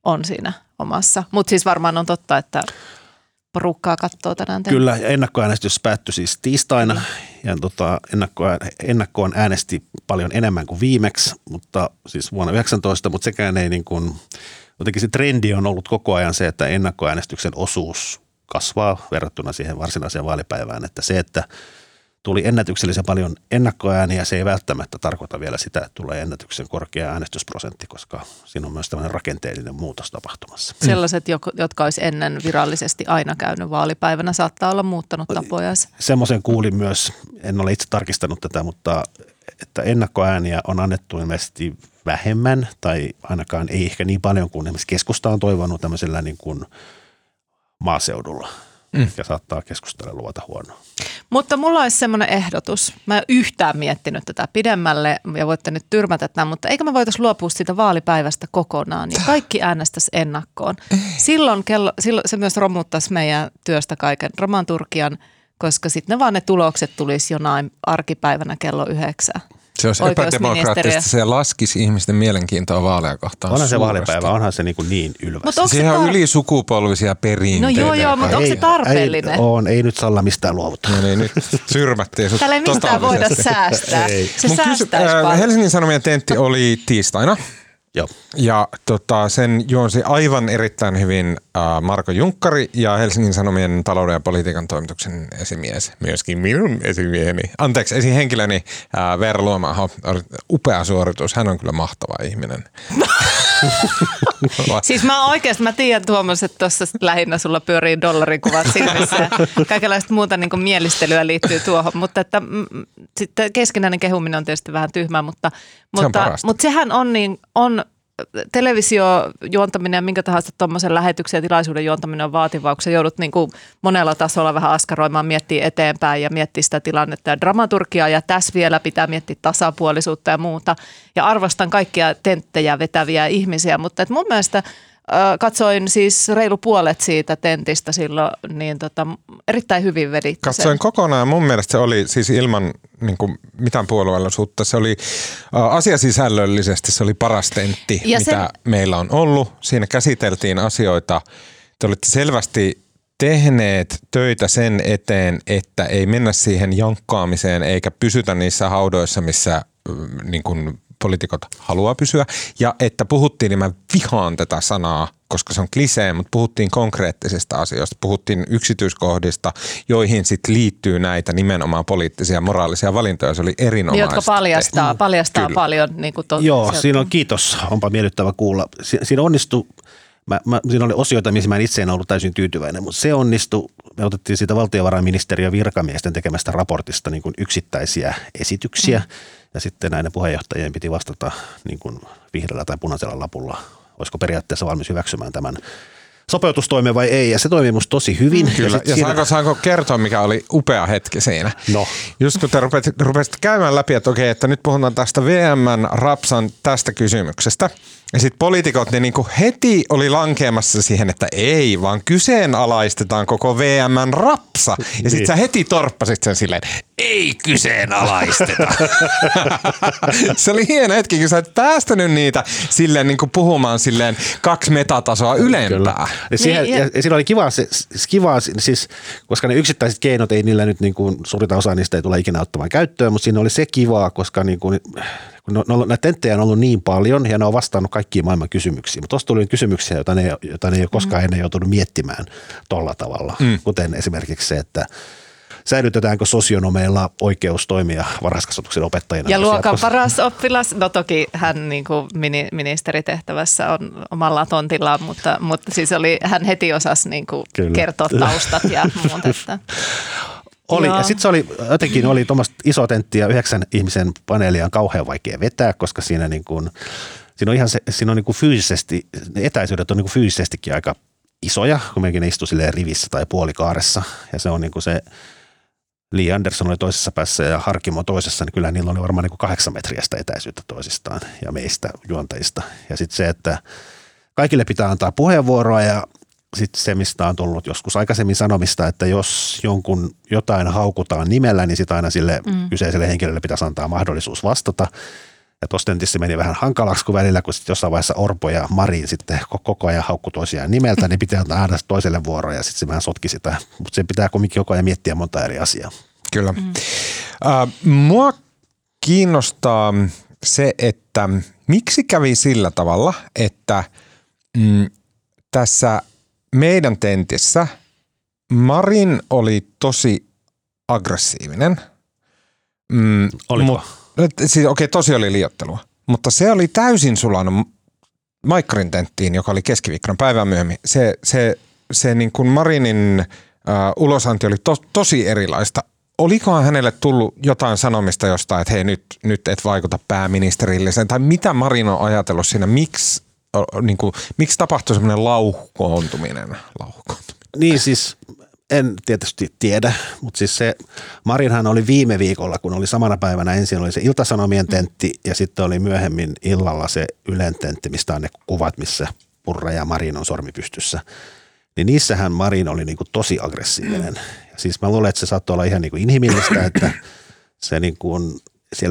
Speaker 2: on siinä omassa. Mutta siis varmaan on totta, että porukkaa katsoo tänään. Ten.
Speaker 3: Kyllä, ennakkoäänestys päättyi siis tiistaina ja tota, ennakkoa, ennakkoon äänesti paljon enemmän kuin viimeksi, mutta siis vuonna 19, mutta sekään ei niin kuin, jotenkin se trendi on ollut koko ajan se, että ennakkoäänestyksen osuus kasvaa verrattuna siihen varsinaiseen vaalipäivään, että se, että tuli ennätyksellisen paljon ennakkoääniä. Se ei välttämättä tarkoita vielä sitä, että tulee ennätyksen korkea äänestysprosentti, koska siinä on myös tämmöinen rakenteellinen muutos tapahtumassa.
Speaker 2: Sellaiset, jotka olisi ennen virallisesti aina käynyt vaalipäivänä, saattaa olla muuttanut tapoja.
Speaker 3: Semmoisen kuulin myös, en ole itse tarkistanut tätä, mutta että ennakkoääniä on annettu ilmeisesti vähemmän tai ainakaan ei ehkä niin paljon kuin esimerkiksi keskusta on toivonut tämmöisellä niin kuin maaseudulla – mm. ja saattaa keskustella luvata huonoa.
Speaker 2: Mutta mulla olisi semmoinen ehdotus. Mä en yhtään miettinyt tätä pidemmälle ja voitte nyt tyrmätä tämän, mutta eikö me voitaisiin luopua siitä vaalipäivästä kokonaan ja kaikki äänestäisi ennakkoon. Silloin, kello, silloin se myös romuttaisi meidän työstä kaiken romanturkian, koska sitten ne vaan ne tulokset tulisi jonain arkipäivänä kello yhdeksän.
Speaker 1: Se olisi epädemokraattista, se laskisi ihmisten mielenkiintoa vaaleja kohtaan
Speaker 3: Onhan se vaalipäivä, onhan se niin, kuin niin ylväs.
Speaker 2: Mut onko
Speaker 1: Siihen on ylisukupolvisia perinteitä.
Speaker 2: No joo, joo, mutta onko se tarpeellinen?
Speaker 3: Ei, on, ei nyt Salla mistään luovuttaa.
Speaker 1: No niin, nyt syrmättiin
Speaker 2: sut Täällä ei mistään voida säästää. ei. Se
Speaker 1: kysy, äh, Helsingin Sanomien tentti oli tiistaina.
Speaker 3: Joo.
Speaker 1: Ja tota, sen juonsi aivan erittäin hyvin äh, Marko Junkkari ja Helsingin Sanomien talouden ja politiikan toimituksen esimies, myöskin minun esimieheni, anteeksi, esihenkilöni äh, Veera Luomaho, upea suoritus, hän on kyllä mahtava ihminen.
Speaker 2: siis mä oikeasti, mä tiedän Tuomas, että tuossa lähinnä sulla pyörii dollarikuvat silmissä ja kaikenlaista muuta niin kuin mielistelyä liittyy tuohon, mutta että mm, sitten keskinäinen kehuminen on tietysti vähän tyhmää, mutta, mutta, se mutta sehän on, niin, on televisiojuontaminen ja minkä tahansa tuommoisen lähetyksen ja tilaisuuden juontaminen on vaativaa, kun sä joudut niin kuin monella tasolla vähän askaroimaan, miettiä eteenpäin ja miettiä sitä tilannetta ja dramaturgiaa ja tässä vielä pitää miettiä tasapuolisuutta ja muuta. Ja arvostan kaikkia tenttejä vetäviä ihmisiä, mutta et mun mielestä – katsoin siis reilu puolet siitä tentistä silloin, niin tota, erittäin hyvin vedit
Speaker 1: Katsoin sen. kokonaan. Mun mielestä se oli siis ilman niin kuin mitään puolueellisuutta. Se oli uh, asiasisällöllisesti se oli paras tentti, ja mitä sen... meillä on ollut. Siinä käsiteltiin asioita. Te olitte selvästi tehneet töitä sen eteen, että ei mennä siihen jankkaamiseen eikä pysytä niissä haudoissa, missä niin kuin poliitikot haluaa pysyä. Ja että puhuttiin, niin mä vihaan tätä sanaa, koska se on klisee, mutta puhuttiin konkreettisista asioista. Puhuttiin yksityiskohdista, joihin sitten liittyy näitä nimenomaan poliittisia moraalisia valintoja. Se oli erinomaista.
Speaker 2: Jotka paljastaa, paljastaa paljon. Niin kuin
Speaker 3: to, Joo, sieltä. siinä on kiitos. Onpa miellyttävä kuulla. Si- siinä onnistui Mä, mä, siinä oli osioita, missä mä itse en ollut täysin tyytyväinen, mutta se onnistui. Me otettiin siitä valtiovarainministeriön virkamiesten tekemästä raportista niin kuin yksittäisiä esityksiä. Mm. Ja sitten näiden puheenjohtajien piti vastata niin kuin vihreällä tai punaisella lapulla, olisiko periaatteessa valmis hyväksymään tämän sopeutustoimen vai ei, ja se toimii musta tosi hyvin.
Speaker 1: Kyllä, ja, ja siinä... saanko, saanko kertoa, mikä oli upea hetki siinä?
Speaker 3: No.
Speaker 1: Just kun te rupesit, rupesit käymään läpi, että okei, että nyt puhutaan tästä VMn rapsan tästä kysymyksestä, ja sitten poliitikot ne niinku heti oli lankeamassa siihen, että ei, vaan kyseenalaistetaan koko VMn rapsa. Ja sitten niin. sä heti torppasit sen silleen, ei kyseenalaisteta. se oli hieno hetki, kun sä et päästänyt niitä silleen niinku puhumaan silleen kaksi metatasoa ylempää. Kyllä.
Speaker 3: Ja, siihen, niin, ja, ja siinä oli kiva, se, kiva siis, koska ne yksittäiset keinot ei niillä nyt niin kuin, suurita osa niistä ei tule ikinä ottamaan käyttöön, mutta siinä oli se kivaa, koska niin kuin, no, no, näitä tenttejä on ollut niin paljon ja ne on vastannut kaikkiin maailman kysymyksiin. Mutta tuossa tuli kysymyksiä, joita ne, joita ne ei ole koskaan mm. ennen joutunut miettimään tolla tavalla. Mm. Kuten esimerkiksi se, että säilytetäänkö sosionomeilla oikeus toimia varhaiskasvatuksen opettajina.
Speaker 2: Ja luokan paras oppilas, no toki hän niin kuin ministeritehtävässä on omalla tontillaan, mutta, mutta siis oli, hän heti osasi niin kuin kertoa taustat ja muut. Että.
Speaker 3: Oli, Joo. ja sitten se oli, jotenkin oli tuommoista iso tentti ja yhdeksän ihmisen paneelia on kauhean vaikea vetää, koska siinä niin kuin, siinä on ihan se, siinä on niin kuin fyysisesti, ne etäisyydet on niin kuin fyysisestikin aika isoja, kun mekin istu silleen rivissä tai puolikaaressa. Ja se on niin kuin se, Lee Anderson oli toisessa päässä ja Harkimo toisessa, niin kyllä niillä oli varmaan niin kuin kahdeksan metriä sitä etäisyyttä toisistaan ja meistä juontajista. Ja sitten se, että kaikille pitää antaa puheenvuoroa ja sitten se, mistä on tullut joskus aikaisemmin sanomista, että jos jonkun jotain haukutaan nimellä, niin sitten aina sille mm. kyseiselle henkilölle pitäisi antaa mahdollisuus vastata. Ja tuossa tentissä meni vähän hankalaksi, kun välillä, kun sitten jossain vaiheessa Orpo ja Marin sitten koko ajan haukku toisiaan nimeltä, niin pitää antaa aina toiselle vuoro ja sitten se vähän sotki sitä. Mutta se pitää kuitenkin koko ajan miettiä monta eri asiaa.
Speaker 1: Kyllä. Mm. Uh, mua kiinnostaa se, että miksi kävi sillä tavalla, että mm, tässä meidän tentissä Marin oli tosi aggressiivinen.
Speaker 3: Mm, Oliko? Mut,
Speaker 1: siis, okei, okay, tosi oli liottelua. Mutta se oli täysin sulanut Maikkarin tenttiin, joka oli keskiviikkona päivän myöhemmin. Se, se, se niin kuin Marinin uh, ulosanti oli to, tosi erilaista. Olikohan hänelle tullut jotain sanomista jostain, että hei nyt, nyt et vaikuta pääministerillisen, tai mitä Marin on ajatellut siinä, miksi, niin kuin, miksi tapahtui semmoinen lauhkoontuminen? lauhkoontuminen?
Speaker 3: Niin siis en tietysti tiedä, mutta siis se, Marinhan oli viime viikolla, kun oli samana päivänä ensin oli se Iltasanomien tentti ja sitten oli myöhemmin illalla se Ylen tentti, mistä on ne kuvat, missä Purra ja Marin on sormipystyssä. Niin niissähän Marin oli niinku tosi aggressiivinen. Ja siis mä luulen, että se saattoi olla ihan niinku inhimillistä, että se niinku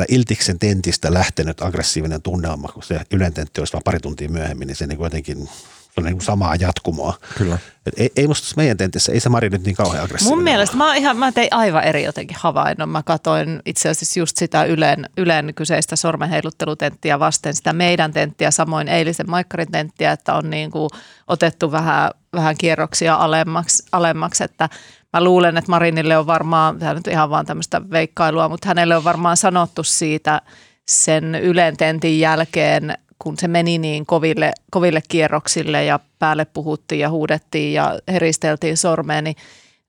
Speaker 3: Iltiksen tentistä lähtenyt aggressiivinen tunnelma, kun se Ylen tentti olisi vain pari tuntia myöhemmin, niin se niinku jotenkin on niin kuin samaa jatkumoa.
Speaker 1: Kyllä.
Speaker 3: Et ei, ei musta meidän tentissä, ei se Mari nyt niin kauhean aggressiivinen
Speaker 2: Mun mielestä mä, ihan, mä tein aivan eri jotenkin havainnon. Mä katoin itse asiassa just sitä Ylen, Ylen kyseistä sormenheiluttelutenttiä vasten, sitä meidän tenttiä, samoin eilisen Maikkarin tenttiä, että on niin kuin otettu vähän, vähän kierroksia alemmaksi, alemmaksi, että mä luulen, että Marinille on varmaan, tämä nyt ihan vaan tämmöistä veikkailua, mutta hänelle on varmaan sanottu siitä sen Ylen jälkeen kun se meni niin koville, koville kierroksille ja päälle puhuttiin ja huudettiin ja heristeltiin sormeen, niin,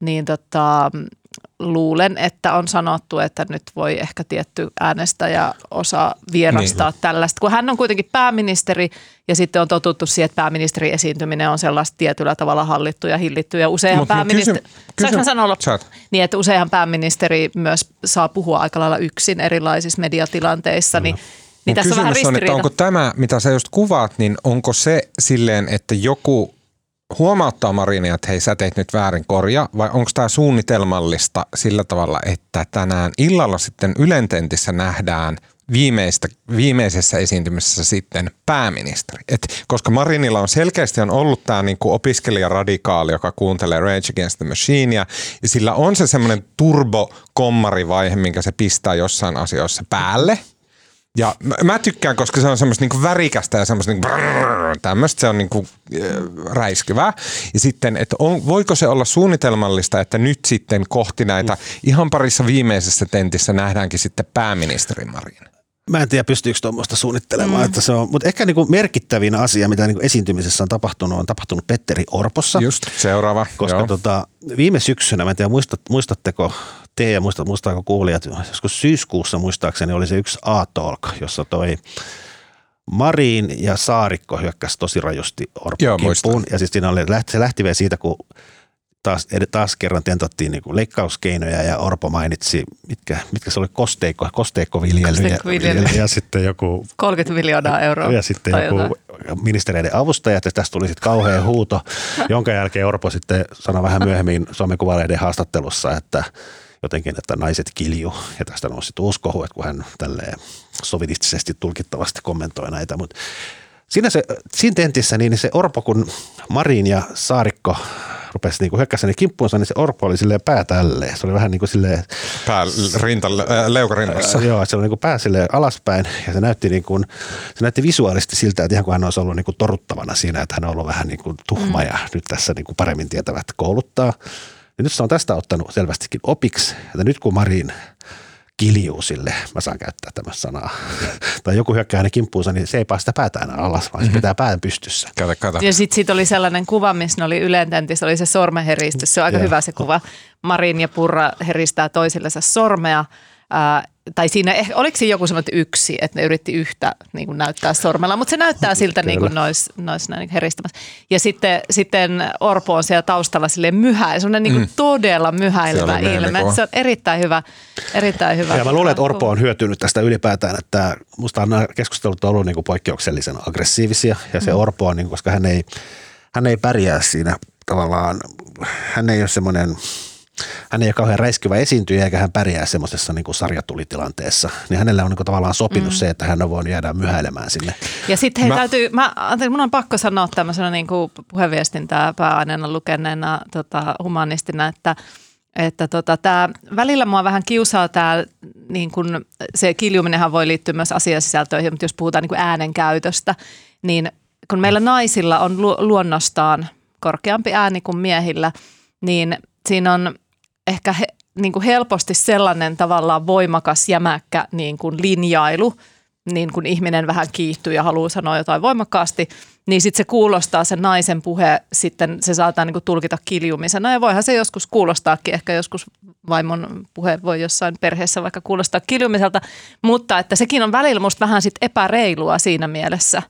Speaker 2: niin tota, luulen, että on sanottu, että nyt voi ehkä tietty äänestäjä osa vierastaa niin. tällaista. Kun hän on kuitenkin pääministeri ja sitten on totuttu siihen, että pääministerin esiintyminen on sellaista tietyllä tavalla hallittu ja hillitty. Ja useinhan pääministeri, kysy, kysy, sanoa niin, että useinhan pääministeri myös saa puhua aika lailla yksin erilaisissa mediatilanteissa, niin niin tässä
Speaker 1: kysymys
Speaker 2: on,
Speaker 1: on, että onko tämä, mitä sä just kuvaat, niin onko se silleen, että joku huomauttaa Marinia, että hei sä teit nyt väärin korja, vai onko tämä suunnitelmallista sillä tavalla, että tänään illalla sitten Ylententissä nähdään viimeistä, viimeisessä esiintymisessä sitten pääministeri. Et koska Marinilla on selkeästi on ollut tämä niinku opiskelijaradikaali, joka kuuntelee Rage Against the Machinea, ja sillä on se semmoinen turbo-kommarivaihe, minkä se pistää jossain asioissa päälle – ja mä, mä tykkään, koska se on semmoista niinku värikästä ja semmoista niinku tämmöistä, se on niinku äh, räiskyvää. Ja sitten, että on, voiko se olla suunnitelmallista, että nyt sitten kohti näitä ihan parissa viimeisessä tentissä nähdäänkin sitten pääministeri Marin?
Speaker 3: Mä en tiedä, pystyykö tuommoista suunnittelemaan, mm. että se on, mutta ehkä niin kuin merkittävin asia, mitä niin kuin esiintymisessä on tapahtunut, on tapahtunut Petteri Orpossa.
Speaker 1: Just, seuraava.
Speaker 3: Koska tota, viime syksynä, mä en tiedä muistat, muistatteko te ja muista, muistaako kuulijat, joskus syyskuussa muistaakseni oli se yksi A-talk, jossa toi Marin ja Saarikko hyökkäsi tosi rajusti Orpon. Ja siis siinä oli, se lähti vielä siitä, kun taas, taas kerran tentattiin niin leikkauskeinoja ja Orpo mainitsi, mitkä, mitkä se oli, kosteikko, kosteikkoviljely, ja, ja sitten joku...
Speaker 2: 30 miljoonaa euroa.
Speaker 3: Ja sitten joku jotain. ministereiden avustajat ja tästä tuli sitten kauhea huuto, jonka jälkeen Orpo sitten sanoi vähän myöhemmin Suomen Kuvalehden haastattelussa, että jotenkin, että naiset kilju ja tästä nousi uskohu, että kun hän tälleen sovitistisesti tulkittavasti kommentoi näitä, mutta siinä, se, siinä tentissä niin se Orpo, kun Marin ja Saarikko rupesi niin hyökkäsi ne kimppuunsa, niin se Orpo oli silleen pää tälleen. Se oli vähän niin kuin silleen...
Speaker 1: Pää rinta, leukarinnassa.
Speaker 3: Äh, joo, se oli niin kuin pää silleen alaspäin ja se näytti, niin kuin, se näytti visuaalisesti siltä, että ihan kuin hän olisi ollut niin kuin toruttavana siinä, että hän on ollut vähän niin kuin tuhma mm. ja nyt tässä niin kuin paremmin tietävät kouluttaa. Ja nyt se on tästä ottanut selvästikin opiksi, että nyt kun Marin kiljuu sille, mä saan käyttää tämä sanaa, tai joku hyökkää hänen kimppuunsa, niin se ei päästä päätä enää alas, vaan se mm-hmm. pitää pään pystyssä.
Speaker 1: Kato, kato.
Speaker 2: Ja sitten sit oli sellainen kuva, missä ne oli ylententissä, oli se sormenheristys, se on aika hyvä se kuva. Marin ja Purra heristää toisillensa sormea, tai siinä, eh, oliko siinä joku semmoinen yksi, että ne yritti yhtä niin kuin näyttää sormella, mutta se näyttää siltä niin kuin nois, nois näin heristämässä. Ja sitten, sitten Orpo on siellä taustalla sille myhä, semmoinen niin kuin mm. todella myhäilevä ilme. Se on erittäin hyvä, erittäin hyvä.
Speaker 3: Ja mä luulen, että Orpo on hyötynyt tästä ylipäätään, että musta nämä keskustelut on ollut niin kuin poikkeuksellisen aggressiivisia ja se mm. Orpo on, niin kuin, koska hän ei, hän ei pärjää siinä tavallaan, hän ei ole semmoinen – hän ei ole kauhean räiskyvä esiintyjä eikä hän pärjää semmoisessa niin sarjatulitilanteessa. Niin hänelle on niin kuin tavallaan sopinut mm. se, että hän on voinut jäädä myhäilemään sinne.
Speaker 2: Ja sitten hei, mä... täytyy, mä, mun on pakko sanoa tämmöisenä niin kuin puheviestintää pääaineena lukeneena tota, humanistina, että että tota, tää, välillä mua vähän kiusaa tämä, niin kun, se kiljuminenhan voi liittyä myös asiasisältöihin, mutta jos puhutaan niin äänenkäytöstä, niin kun meillä naisilla on lu- luonnostaan korkeampi ääni kuin miehillä, niin siinä on ehkä he, niin kuin helposti sellainen tavallaan voimakas, jämäkkä niin kuin linjailu, niin kuin ihminen vähän kiihtyy ja haluaa sanoa jotain voimakkaasti, niin sitten se kuulostaa se naisen puhe, sitten se saattaa niin tulkita kiljumisena. Ja voihan se joskus kuulostaakin, ehkä joskus vaimon puhe voi jossain perheessä vaikka kuulostaa kiljumiselta, mutta että sekin on välillä musta vähän sit epäreilua siinä mielessä,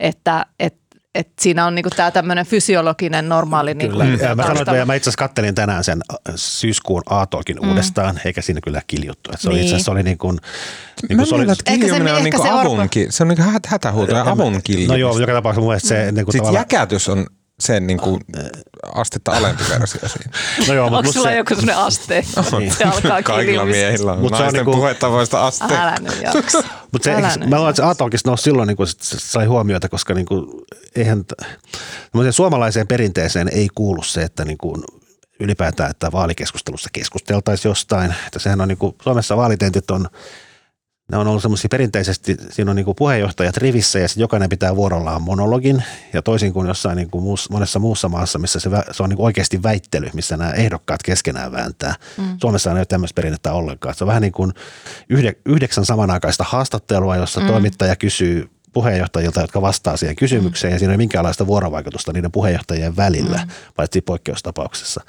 Speaker 2: että, että et siinä on niinku tämä tämmöinen fysiologinen normaali. Niinku
Speaker 3: kyllä. Niinku, ja mä, sanoin, että mä itse asiassa kattelin tänään sen äh, syyskuun aatoikin mm. uudestaan, eikä siinä kyllä kiljuttu. Et se niin. oli itse asiassa oli niin kuin,
Speaker 1: niin kuin se oli, että kiljuminen on niin kuin avunki, se on niin kuin hätähuuto ja avun
Speaker 3: No joo, joka tapauksessa mun mielestä se... Niin kuin
Speaker 1: Sitten jäkätys on sen niin kuin astetta alempi versio siinä.
Speaker 2: No joo, Onko sulla se... joku sellainen aste?
Speaker 1: On. Se alkaa Kaikilla miehillä on. Mutta naisten niinku... puhettavoista aste.
Speaker 2: Älä nyt jaksa.
Speaker 3: Mutta se, mä luulen, että se Atookista nousi silloin niin kuin, sai huomiota, koska niin kuin, eihän suomalaiseen perinteeseen ei kuulu se, että niin kuin, ylipäätään, että vaalikeskustelussa keskusteltaisiin jostain. Että sehän on niin kuin, Suomessa vaalitentit on ne on ollut semmoisia perinteisesti, siinä on niin kuin puheenjohtajat rivissä ja jokainen pitää vuorollaan monologin ja toisin kuin jossain niin kuin muussa, monessa muussa maassa, missä se, se on niin kuin oikeasti väittely, missä nämä ehdokkaat keskenään vääntää. Mm. Suomessa ei ole tämmöistä perinnettä ollenkaan. Se on vähän niin kuin yhdeksän samanaikaista haastattelua, jossa mm. toimittaja kysyy puheenjohtajilta, jotka vastaa siihen kysymykseen mm. ja siinä ei ole minkäänlaista vuorovaikutusta niiden puheenjohtajien välillä, mm. paitsi poikkeustapauksessa.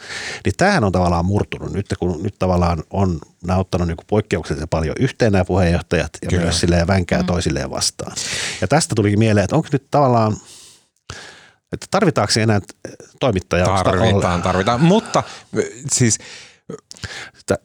Speaker 3: Niin tämähän on tavallaan murtunut nyt, kun nyt tavallaan on nämä ottanut niin poikkeuksellisen paljon yhteen nämä puheenjohtajat ja Kyllä. myös silleen vänkää mm. toisilleen vastaan. Ja tästä tulikin mieleen, että onko nyt tavallaan että tarvitaanko enää toimittajaa?
Speaker 1: Tarvitaan, tarvitaan. Mutta siis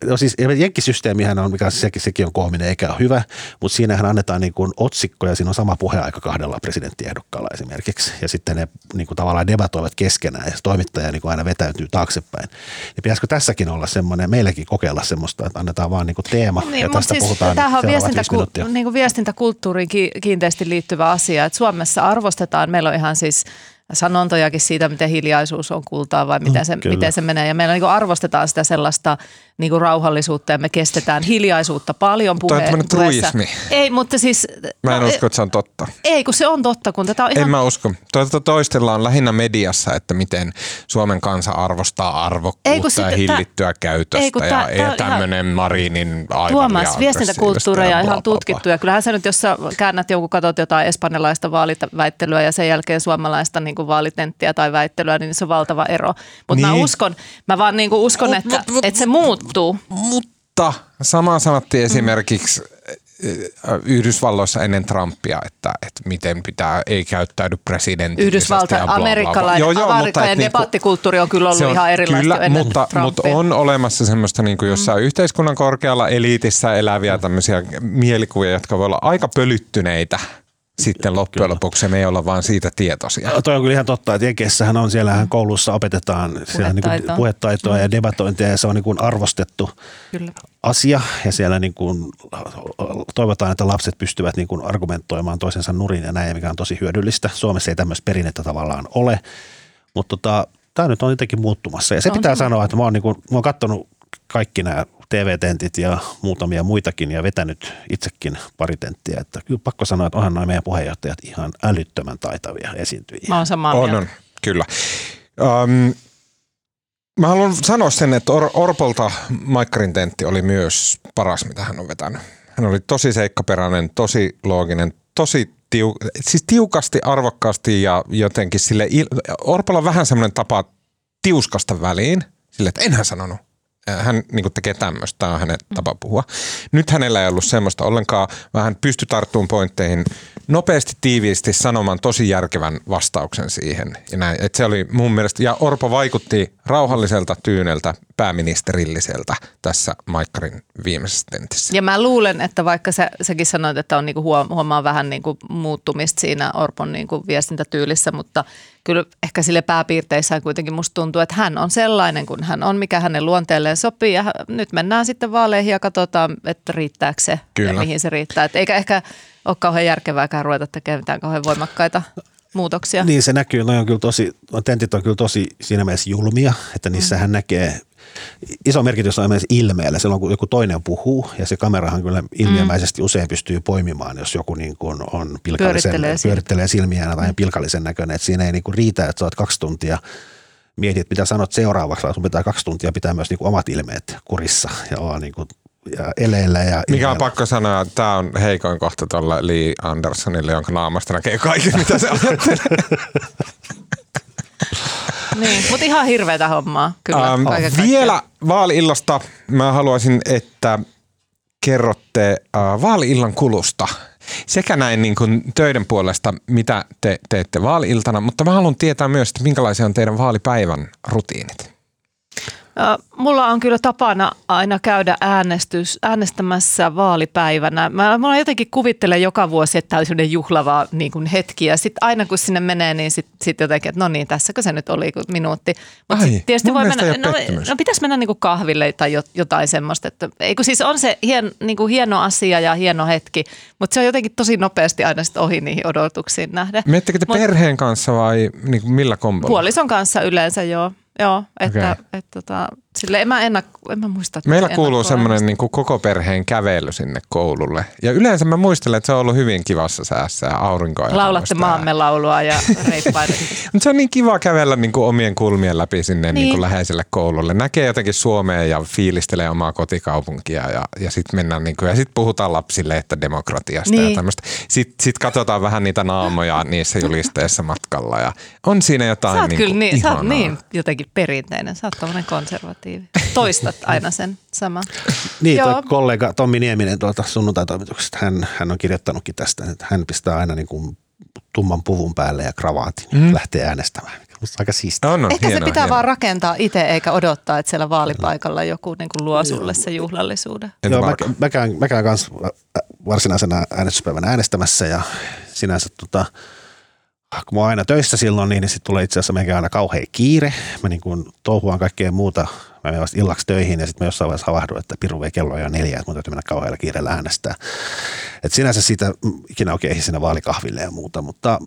Speaker 3: No siis jenkkisysteemihän on, mikä sekin, sekin on koominen eikä ole hyvä, mutta siinähän annetaan niin kuin otsikko ja siinä on sama puheaika kahdella presidenttiehdokkaalla esimerkiksi. Ja sitten ne niin kuin tavallaan debatoivat keskenään ja toimittaja niin kuin aina vetäytyy taaksepäin. Ja pitäisikö tässäkin olla semmoinen, meilläkin kokeilla semmoista, että annetaan vaan niin kuin teema niin, ja tästä siis puhutaan
Speaker 2: Tämähän on viestintäku- niin kuin viestintäkulttuuriin kiinteästi liittyvä asia, että Suomessa arvostetaan, meillä on ihan siis sanontojakin siitä, miten hiljaisuus on kultaa vai miten se, miten se menee. Ja meillä niin arvostetaan sitä sellaista niin kuin rauhallisuutta ja me kestetään hiljaisuutta paljon puhe-
Speaker 1: Toi on truismi.
Speaker 2: Ei, mutta siis...
Speaker 1: Mä en no, usko, että se on totta.
Speaker 2: Ei, kun se on totta. Kun tätä on
Speaker 1: ihan... En mä usko. Tuota toistellaan lähinnä mediassa, että miten Suomen kansa arvostaa arvokkuutta ei, ja hillittyä tää, käytöstä ei, ja, tää, ja tämmöinen ihan... Marinin aivan
Speaker 2: Tuomas, viestintäkulttuureja on ihan tutkittu. Ja kyllähän sä nyt, jos sä käännät joku, katsot jotain espanjalaista vaaliväittelyä ja sen jälkeen suomalaista niin kuin vaalitenttiä tai väittelyä, niin se on valtava ero. Mutta niin. mä uskon, mä vaan niin kuin uskon, mut, että, mut, mut, että se muuttuu.
Speaker 1: Mutta sama sanottiin esimerkiksi äh, Yhdysvalloissa ennen Trumpia, että, että miten pitää, ei käyttäydy presidentti.
Speaker 2: Yhdysvalta, ja amerikkalainen, joo, joo, mutta, niinku, debattikulttuuri on kyllä ollut on, ihan erilaista kyllä, ennen
Speaker 1: mutta, mutta on olemassa semmoista niin kuin jossain mm. yhteiskunnan korkealla eliitissä eläviä tämmöisiä mielikuvia, jotka voi olla aika pölyttyneitä – sitten loppujen kyllä. lopuksi me ei olla vaan siitä tietoisia.
Speaker 3: No, toi on kyllä ihan totta, että Jenkeissähän on, siellähän koulussa opetetaan puhetaitoa, niin kuin puhetaitoa mm. ja debatointia ja se on niin kuin arvostettu kyllä. asia ja siellä niin kuin toivotaan, että lapset pystyvät niin kuin argumentoimaan toisensa nurin ja näin, mikä on tosi hyödyllistä. Suomessa ei tämmöistä perinnettä tavallaan ole, mutta tota, tämä nyt on jotenkin muuttumassa ja se no, pitää se sanoa, että mä oon, niin kuin, mä oon katsonut kaikki nämä TV-tentit ja muutamia muitakin ja vetänyt itsekin pari tenttiä. Että kyllä pakko sanoa, että onhan noin meidän puheenjohtajat ihan älyttömän taitavia esiintyjiä.
Speaker 2: Mä oon samaa
Speaker 1: on, on, kyllä. Um, mä haluan sanoa sen, että Or- Orpolta Maikkarin tentti oli myös paras, mitä hän on vetänyt. Hän oli tosi seikkaperäinen, tosi looginen, tosi tiu- siis tiukasti, arvokkaasti ja jotenkin sille, Orpolla on vähän semmoinen tapa tiuskasta väliin, sille, että enhän sanonut hän niin kuin tekee tämmöistä, tämä on hänen tapa puhua. Nyt hänellä ei ollut semmoista ollenkaan, vaan hän pystyi tarttumaan pointteihin nopeasti, tiiviisti sanomaan tosi järkevän vastauksen siihen. Ja näin. Et se oli mun mielestä, ja Orpo vaikutti rauhalliselta, tyyneltä, pääministerilliseltä tässä Maikkarin viimeisessä tentissä.
Speaker 2: Ja mä luulen, että vaikka sä, säkin sanoit, että on niinku huomaa vähän niinku muuttumista siinä Orpon niinku viestintätyylissä, mutta kyllä ehkä sille pääpiirteissään kuitenkin musta tuntuu, että hän on sellainen kuin hän on, mikä hänen luonteelleen sopii. Ja nyt mennään sitten vaaleihin ja katsotaan, että riittääkö se kyllä. ja mihin se riittää. Et eikä ehkä ole kauhean järkevääkään ruveta tekemään mitään kauhean voimakkaita muutoksia.
Speaker 3: Niin se näkyy, no on kyllä tosi, tentit on kyllä tosi siinä mielessä julmia, että niissä mm. hän näkee iso merkitys on myös ilmeellä. Silloin kun joku toinen puhuu ja se kamerahan kyllä ilmiömäisesti mm. usein pystyy poimimaan, jos joku niin kuin on pilkallisen, pyörittelee, pyörittelee silmiään tai mm. pilkallisen näköinen. Että siinä ei niin kuin riitä, että sä oot kaksi tuntia mietit, mitä sanot seuraavaksi, vaan sun pitää kaksi tuntia pitää myös niin kuin omat ilmeet kurissa ja olla niin kuin eleillä. Ja
Speaker 1: Mikä on pakko sanoa, että tämä on heikoin kohta tuolla Lee Andersonille, jonka naamasta näkee kaiken, mitä se ajattelee.
Speaker 2: niin, mutta ihan hirveätä hommaa kyllä. Um,
Speaker 1: vielä vaali-illasta mä haluaisin, että kerrotte uh, vaali-illan kulusta sekä näin niin kuin töiden puolesta, mitä te teette vaali-iltana, mutta mä haluan tietää myös, että minkälaisia on teidän vaalipäivän rutiinit.
Speaker 2: Mulla on kyllä tapana aina käydä äänestys, äänestämässä vaalipäivänä. Mä, mä jotenkin kuvittelen joka vuosi, että tämä on sellainen juhlava niin kuin hetki. Ja sitten aina kun sinne menee, niin sitten sit jotenkin, että no niin, tässäkö se nyt oli minuutti.
Speaker 1: Mutta tietysti voi mennä,
Speaker 2: no, no pitäisi mennä niin kuin kahville tai jotain semmoista. Että, ei kun siis on se hien, niin kuin hieno asia ja hieno hetki, mutta se on jotenkin tosi nopeasti aina sitten ohi niihin odotuksiin nähden.
Speaker 1: Miettekö te Mut, perheen kanssa vai niin kuin millä kombolla?
Speaker 2: Puolison kanssa yleensä joo. Joo, että, okay. et, tota, sille en mä, ennakko, en mä muista. Että
Speaker 1: Meillä kuuluu semmoinen niin kuin koko perheen kävely sinne koululle. Ja yleensä mä muistelen, että se on ollut hyvin kivassa säässä ja aurinkoa.
Speaker 2: Laulatte maamme laulua ja reippaita.
Speaker 1: Mutta se on niin kiva kävellä niin kuin omien kulmien läpi sinne niin. Niin kuin läheiselle koululle. Näkee jotenkin Suomea ja fiilistelee omaa kotikaupunkia ja, ja sitten mennään niin kuin, ja sitten puhutaan lapsille, että demokratiasta niin. ja tämmöistä. Sitten sit katsotaan vähän niitä naamoja niissä julisteissa matkalla ja on siinä jotain sä
Speaker 2: oot niin kyllä niin, sä oot niin jotenkin perinteinen, sä oot konservatiivi. Toistat aina sen saman.
Speaker 3: niin, tuo kollega Tommi Nieminen tuolta sunnuntaitoimituksesta, hän, hän on kirjoittanutkin tästä, että hän pistää aina niin kuin tumman puvun päälle ja kravaatin mm. lähtee äänestämään. Aika siistiä.
Speaker 2: On, on, Ehkä hieno, se pitää hieno. vaan rakentaa itse eikä odottaa, että siellä vaalipaikalla joku niin kuin luo sulle se juhlallisuuden.
Speaker 3: Joo, mä, mä, käyn, mä käyn kanssa varsinaisena äänestyspäivänä äänestämässä ja sinänsä tota, kun mä oon aina töissä silloin, niin, niin sitten tulee itse asiassa meikä aina kauhean kiire. Mä niin kuin touhuan kaikkea muuta. Mä menen vasta illaksi töihin ja sitten mä jossain vaiheessa havahdun, että piru vei kello jo neljä, että mun täytyy mennä kauhealla kiireellä äänestää. Et sinänsä siitä ikinä oikein ehdi sinne vaalikahville ja muuta, mutta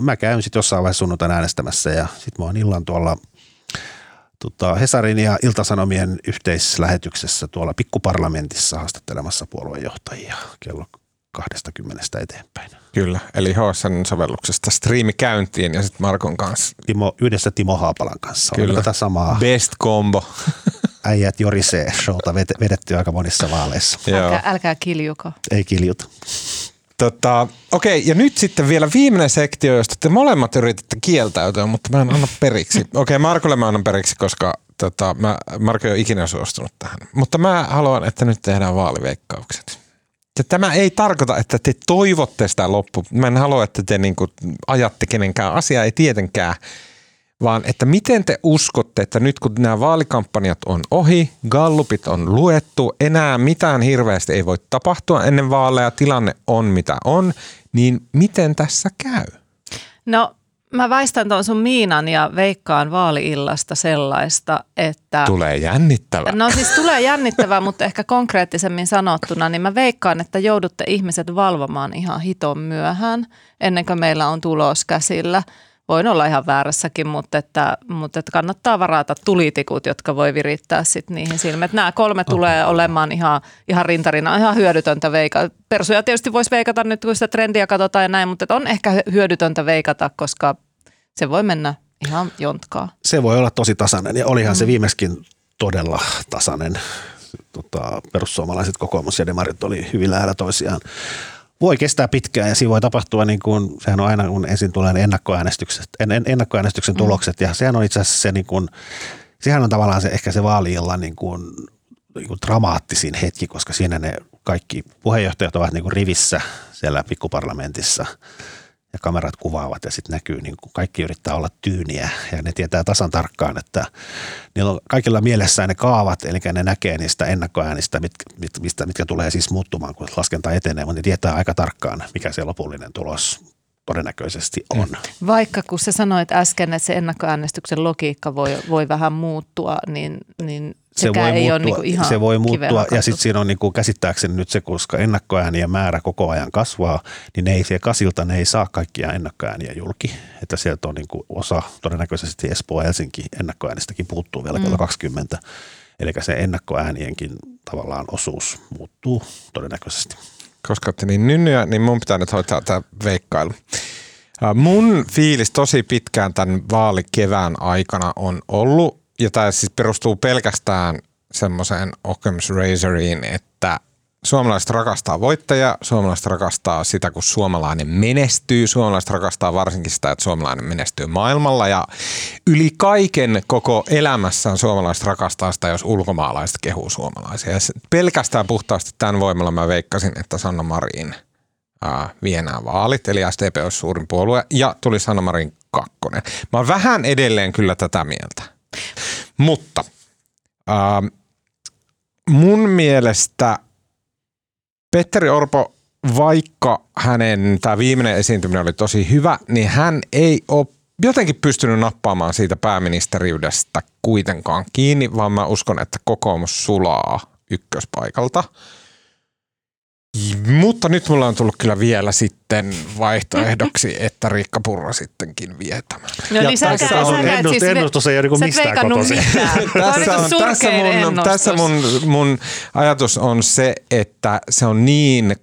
Speaker 3: mä käyn sitten jossain vaiheessa sunnuntaina äänestämässä ja sitten mä oon illan tuolla tota, Hesarin ja Iltasanomien yhteislähetyksessä tuolla pikkuparlamentissa haastattelemassa puoluejohtajia kello 20 eteenpäin.
Speaker 1: Kyllä, eli HSN-sovelluksesta striimi käyntiin ja sitten Markon kanssa.
Speaker 3: Timo, yhdessä Timo Haapalan kanssa. Kyllä. tätä samaa?
Speaker 1: Best combo.
Speaker 3: Äijät jorisee showta vedetty aika monissa vaaleissa.
Speaker 2: Älkää, älkää kiljuko.
Speaker 3: Ei kiljuta.
Speaker 1: Tota, okei, ja nyt sitten vielä viimeinen sektio, josta te molemmat yritätte kieltäytyä, mutta mä en anna periksi. Okei, Markolle mä annan periksi, koska tota, mä, Marko ei ole ikinä suostunut tähän. Mutta mä haluan, että nyt tehdään vaaliveikkaukset. Ja tämä ei tarkoita, että te toivotte sitä loppu. Mä en halua, että te niin ajatte kenenkään asiaa, ei tietenkään. Vaan että miten te uskotte, että nyt kun nämä vaalikampanjat on ohi, gallupit on luettu, enää mitään hirveästi ei voi tapahtua ennen vaaleja, tilanne on mitä on, niin miten tässä käy?
Speaker 2: No mä väistän tuon sun Miinan ja veikkaan vaaliillasta sellaista, että...
Speaker 1: Tulee jännittävä.
Speaker 2: No siis tulee jännittävää, mutta ehkä konkreettisemmin sanottuna, niin mä veikkaan, että joudutte ihmiset valvomaan ihan hiton myöhään, ennen kuin meillä on tulos käsillä. Voin olla ihan väärässäkin, mutta, että, mutta että kannattaa varata tulitikut, jotka voi virittää sit niihin silmiin. Nämä kolme tulee olemaan ihan, ihan rintarina, ihan hyödytöntä veikata. Persuja tietysti voisi veikata nyt, kun sitä trendiä katsotaan ja näin, mutta on ehkä hyödytöntä veikata, koska se voi mennä ihan jontkaa.
Speaker 3: Se voi olla tosi tasainen ja olihan mm. se viimeiskin todella tasainen. Tota, perussuomalaiset, kokoomus ja demarit oli hyvin lähellä toisiaan. Voi kestää pitkään ja siinä voi tapahtua, niin kuin, sehän on aina kun ensin tulee ennakkoäänestykset, en, en, ennakkoäänestyksen mm. tulokset ja sehän on itse asiassa se, niin kuin, sehän on tavallaan se, ehkä se vaali niin kuin, niin kuin dramaattisin hetki, koska siinä ne kaikki puheenjohtajat ovat niin kuin rivissä siellä pikkuparlamentissa – ja kamerat kuvaavat ja sitten näkyy, niin kuin kaikki yrittää olla tyyniä ja ne tietää tasan tarkkaan, että niillä on kaikilla mielessään ne kaavat, eli ne näkee niistä ennakkoäänistä, mit, mit, mistä, mitkä tulee siis muuttumaan, kun laskenta etenee, mutta ne tietää aika tarkkaan, mikä se lopullinen tulos todennäköisesti on.
Speaker 2: Vaikka kun sä sanoit äsken, että se ennakkoäänestyksen logiikka voi, voi vähän muuttua, niin, niin
Speaker 3: se voi, ei muuttua, ole niin ihan se voi muuttua ja sitten siinä on niin kuin käsittääkseni nyt se, koska ennakkoäänien määrä koko ajan kasvaa, niin ne ei siellä kasilta ne ei saa kaikkia ennakkoääniä julki. Että sieltä on niin kuin osa todennäköisesti Espoo ja Helsinki ennakkoäänistäkin puuttuu vielä mm. kello 20. Eli se ennakkoäänienkin tavallaan osuus muuttuu todennäköisesti.
Speaker 1: Koska olette niin nynnyä, niin mun pitää nyt hoitaa tämä veikkailu. Mun fiilis tosi pitkään tämän vaalikevään aikana on ollut, ja tämä siis perustuu pelkästään semmoiseen Occam's Razoriin, että suomalaiset rakastaa voittajaa, suomalaiset rakastaa sitä, kun suomalainen menestyy, suomalaiset rakastaa varsinkin sitä, että suomalainen menestyy maailmalla ja yli kaiken koko elämässään suomalaiset rakastaa sitä, jos ulkomaalaiset kehuu suomalaisia. Ja pelkästään puhtaasti tämän voimalla mä veikkasin, että Sanna Marin vie nämä vaalit, eli SDP olisi suurin puolue, ja tuli Sanna Marin kakkonen. Mä oon vähän edelleen kyllä tätä mieltä. Mutta äh, mun mielestä Petteri Orpo, vaikka hänen tämä viimeinen esiintyminen oli tosi hyvä, niin hän ei ole jotenkin pystynyt nappaamaan siitä pääministeriydestä kuitenkaan kiinni, vaan mä uskon, että kokoomus sulaa ykköspaikalta – mutta nyt mulla on tullut kyllä vielä sitten vaihtoehdoksi, että Riikka Purra sittenkin vie tämän.
Speaker 2: No niin sä
Speaker 3: tässä on ennust, siis ennustus ei ole niin mistään kotoisin.
Speaker 1: tässä, on, tässä, mun, tässä mun, mun ajatus on se, että se on niin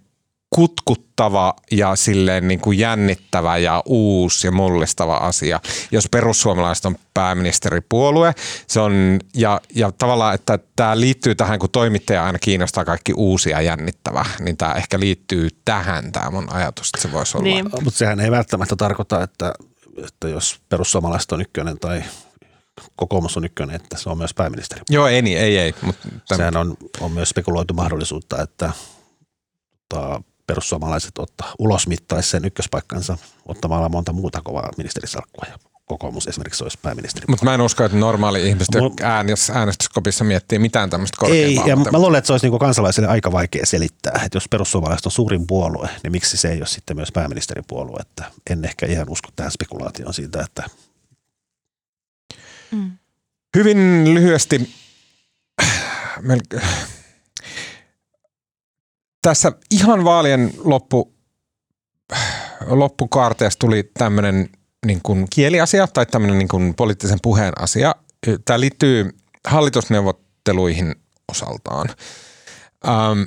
Speaker 1: kutkuttava ja silleen niin kuin jännittävä ja uusi ja mullistava asia, jos perussuomalaiset on pääministeripuolue. Se on, ja, ja tavallaan, että tämä liittyy tähän, kun toimittaja aina kiinnostaa kaikki uusia ja jännittävä, niin tämä ehkä liittyy tähän tämä mun ajatus, että se voisi olla. Niin.
Speaker 3: Mutta sehän ei välttämättä tarkoita, että, että jos perussuomalaiset on ykkönen tai kokoomus on ykkönen, että se on myös pääministeri.
Speaker 1: Joo, ei niin, ei, ei. Mutta
Speaker 3: Sehän on, on myös spekuloitu mahdollisuutta, että tota, perussuomalaiset ottaa ulosmittaisi sen ykköspaikkansa ottamalla monta muuta kovaa ministerisalkkua ja kokoomus esimerkiksi olisi pääministeri.
Speaker 1: Mutta mä en usko, että normaali ihmiset Mul... äänestyskopissa miettii mitään tämmöistä korkeampaa.
Speaker 3: Ei, ja mä luulen, että se olisi niin kansalaisille aika vaikea selittää, että jos perussuomalaiset on suurin puolue, niin miksi se ei ole sitten myös pääministeripuolue, että en ehkä ihan usko tähän spekulaatioon siitä, että...
Speaker 1: Mm. Hyvin lyhyesti, tässä ihan vaalien loppu, loppukaarteessa tuli tämmöinen niin kuin kieliasia tai tämmöinen niin kuin poliittisen puheen asia. Tämä liittyy hallitusneuvotteluihin osaltaan. Ähm,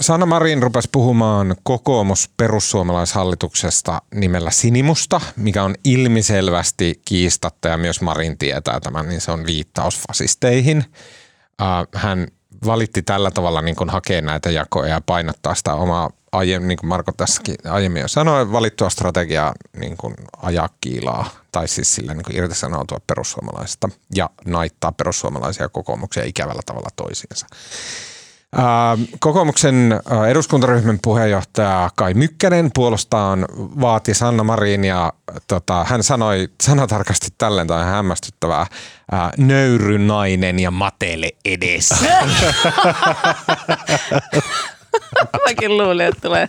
Speaker 1: Sanna Marin rupesi puhumaan kokoomus perussuomalaishallituksesta nimellä Sinimusta, mikä on ilmiselvästi kiistatta ja myös Marin tietää tämän, niin se on viittaus fasisteihin. Äh, hän valitti tällä tavalla niin kuin hakea näitä jakoja ja painottaa sitä omaa aiemmin, niin kuin Marko tässäkin aiemmin jo sanoi, valittua strategiaa niin kuin ajaa kiilaa tai siis sillä niin kuin irtisanoutua perussuomalaisista ja naittaa perussuomalaisia kokoomuksia ikävällä tavalla toisiinsa. Kokoomuksen eduskuntaryhmän puheenjohtaja Kai Mykkänen puolestaan vaati Sanna Marin ja tota, hän sanoi sanatarkasti tälleen, tai hämmästyttävää, ää, nöyrynainen ja matele edessä.
Speaker 2: Mäkin luulin, että tulee.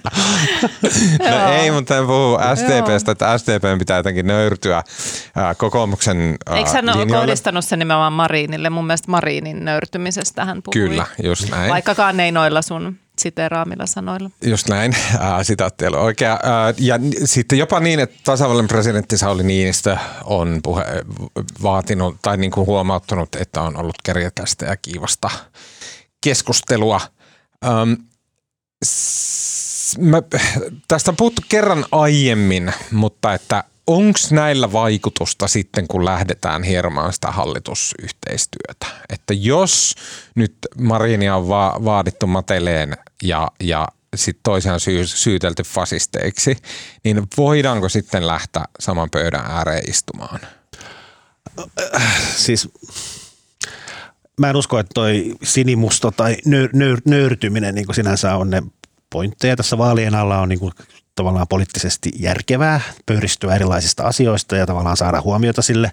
Speaker 1: no ei, mutta en puhu SDPstä, että SDP pitää jotenkin nöyrtyä ää, kokoomuksen ää,
Speaker 2: Eikö hän ole kohdistanut sen nimenomaan Marinille? Mun mielestä Marinin nöyrtymisestä hän puhui.
Speaker 1: Kyllä, just näin.
Speaker 2: Vaikkakaan ei noilla sun siteraamilla sanoilla.
Speaker 1: Just näin, äh, sitaatti oli oikea. Äh, ja sitten jopa niin, että tasavallan presidentti Sauli Niinistö on puhe, vaatinut tai niin kuin huomauttanut, että on ollut kerjekästä ja kiivasta keskustelua. Ähm, mä, tästä on puhuttu kerran aiemmin, mutta että onko näillä vaikutusta sitten, kun lähdetään hieromaan sitä hallitusyhteistyötä? Että jos nyt Marinia on va- vaadittu mateleen ja, ja sitten toisiaan syy- syytelty fasisteiksi, niin voidaanko sitten lähteä saman pöydän ääreen istumaan?
Speaker 3: Siis mä en usko, että toi sinimusta tai nöy- nöy- nöyrtyminen niin sinänsä on ne pointteja tässä vaalien alla on niin kuin tavallaan poliittisesti järkevää pöyristyä erilaisista asioista ja tavallaan saada huomiota sille.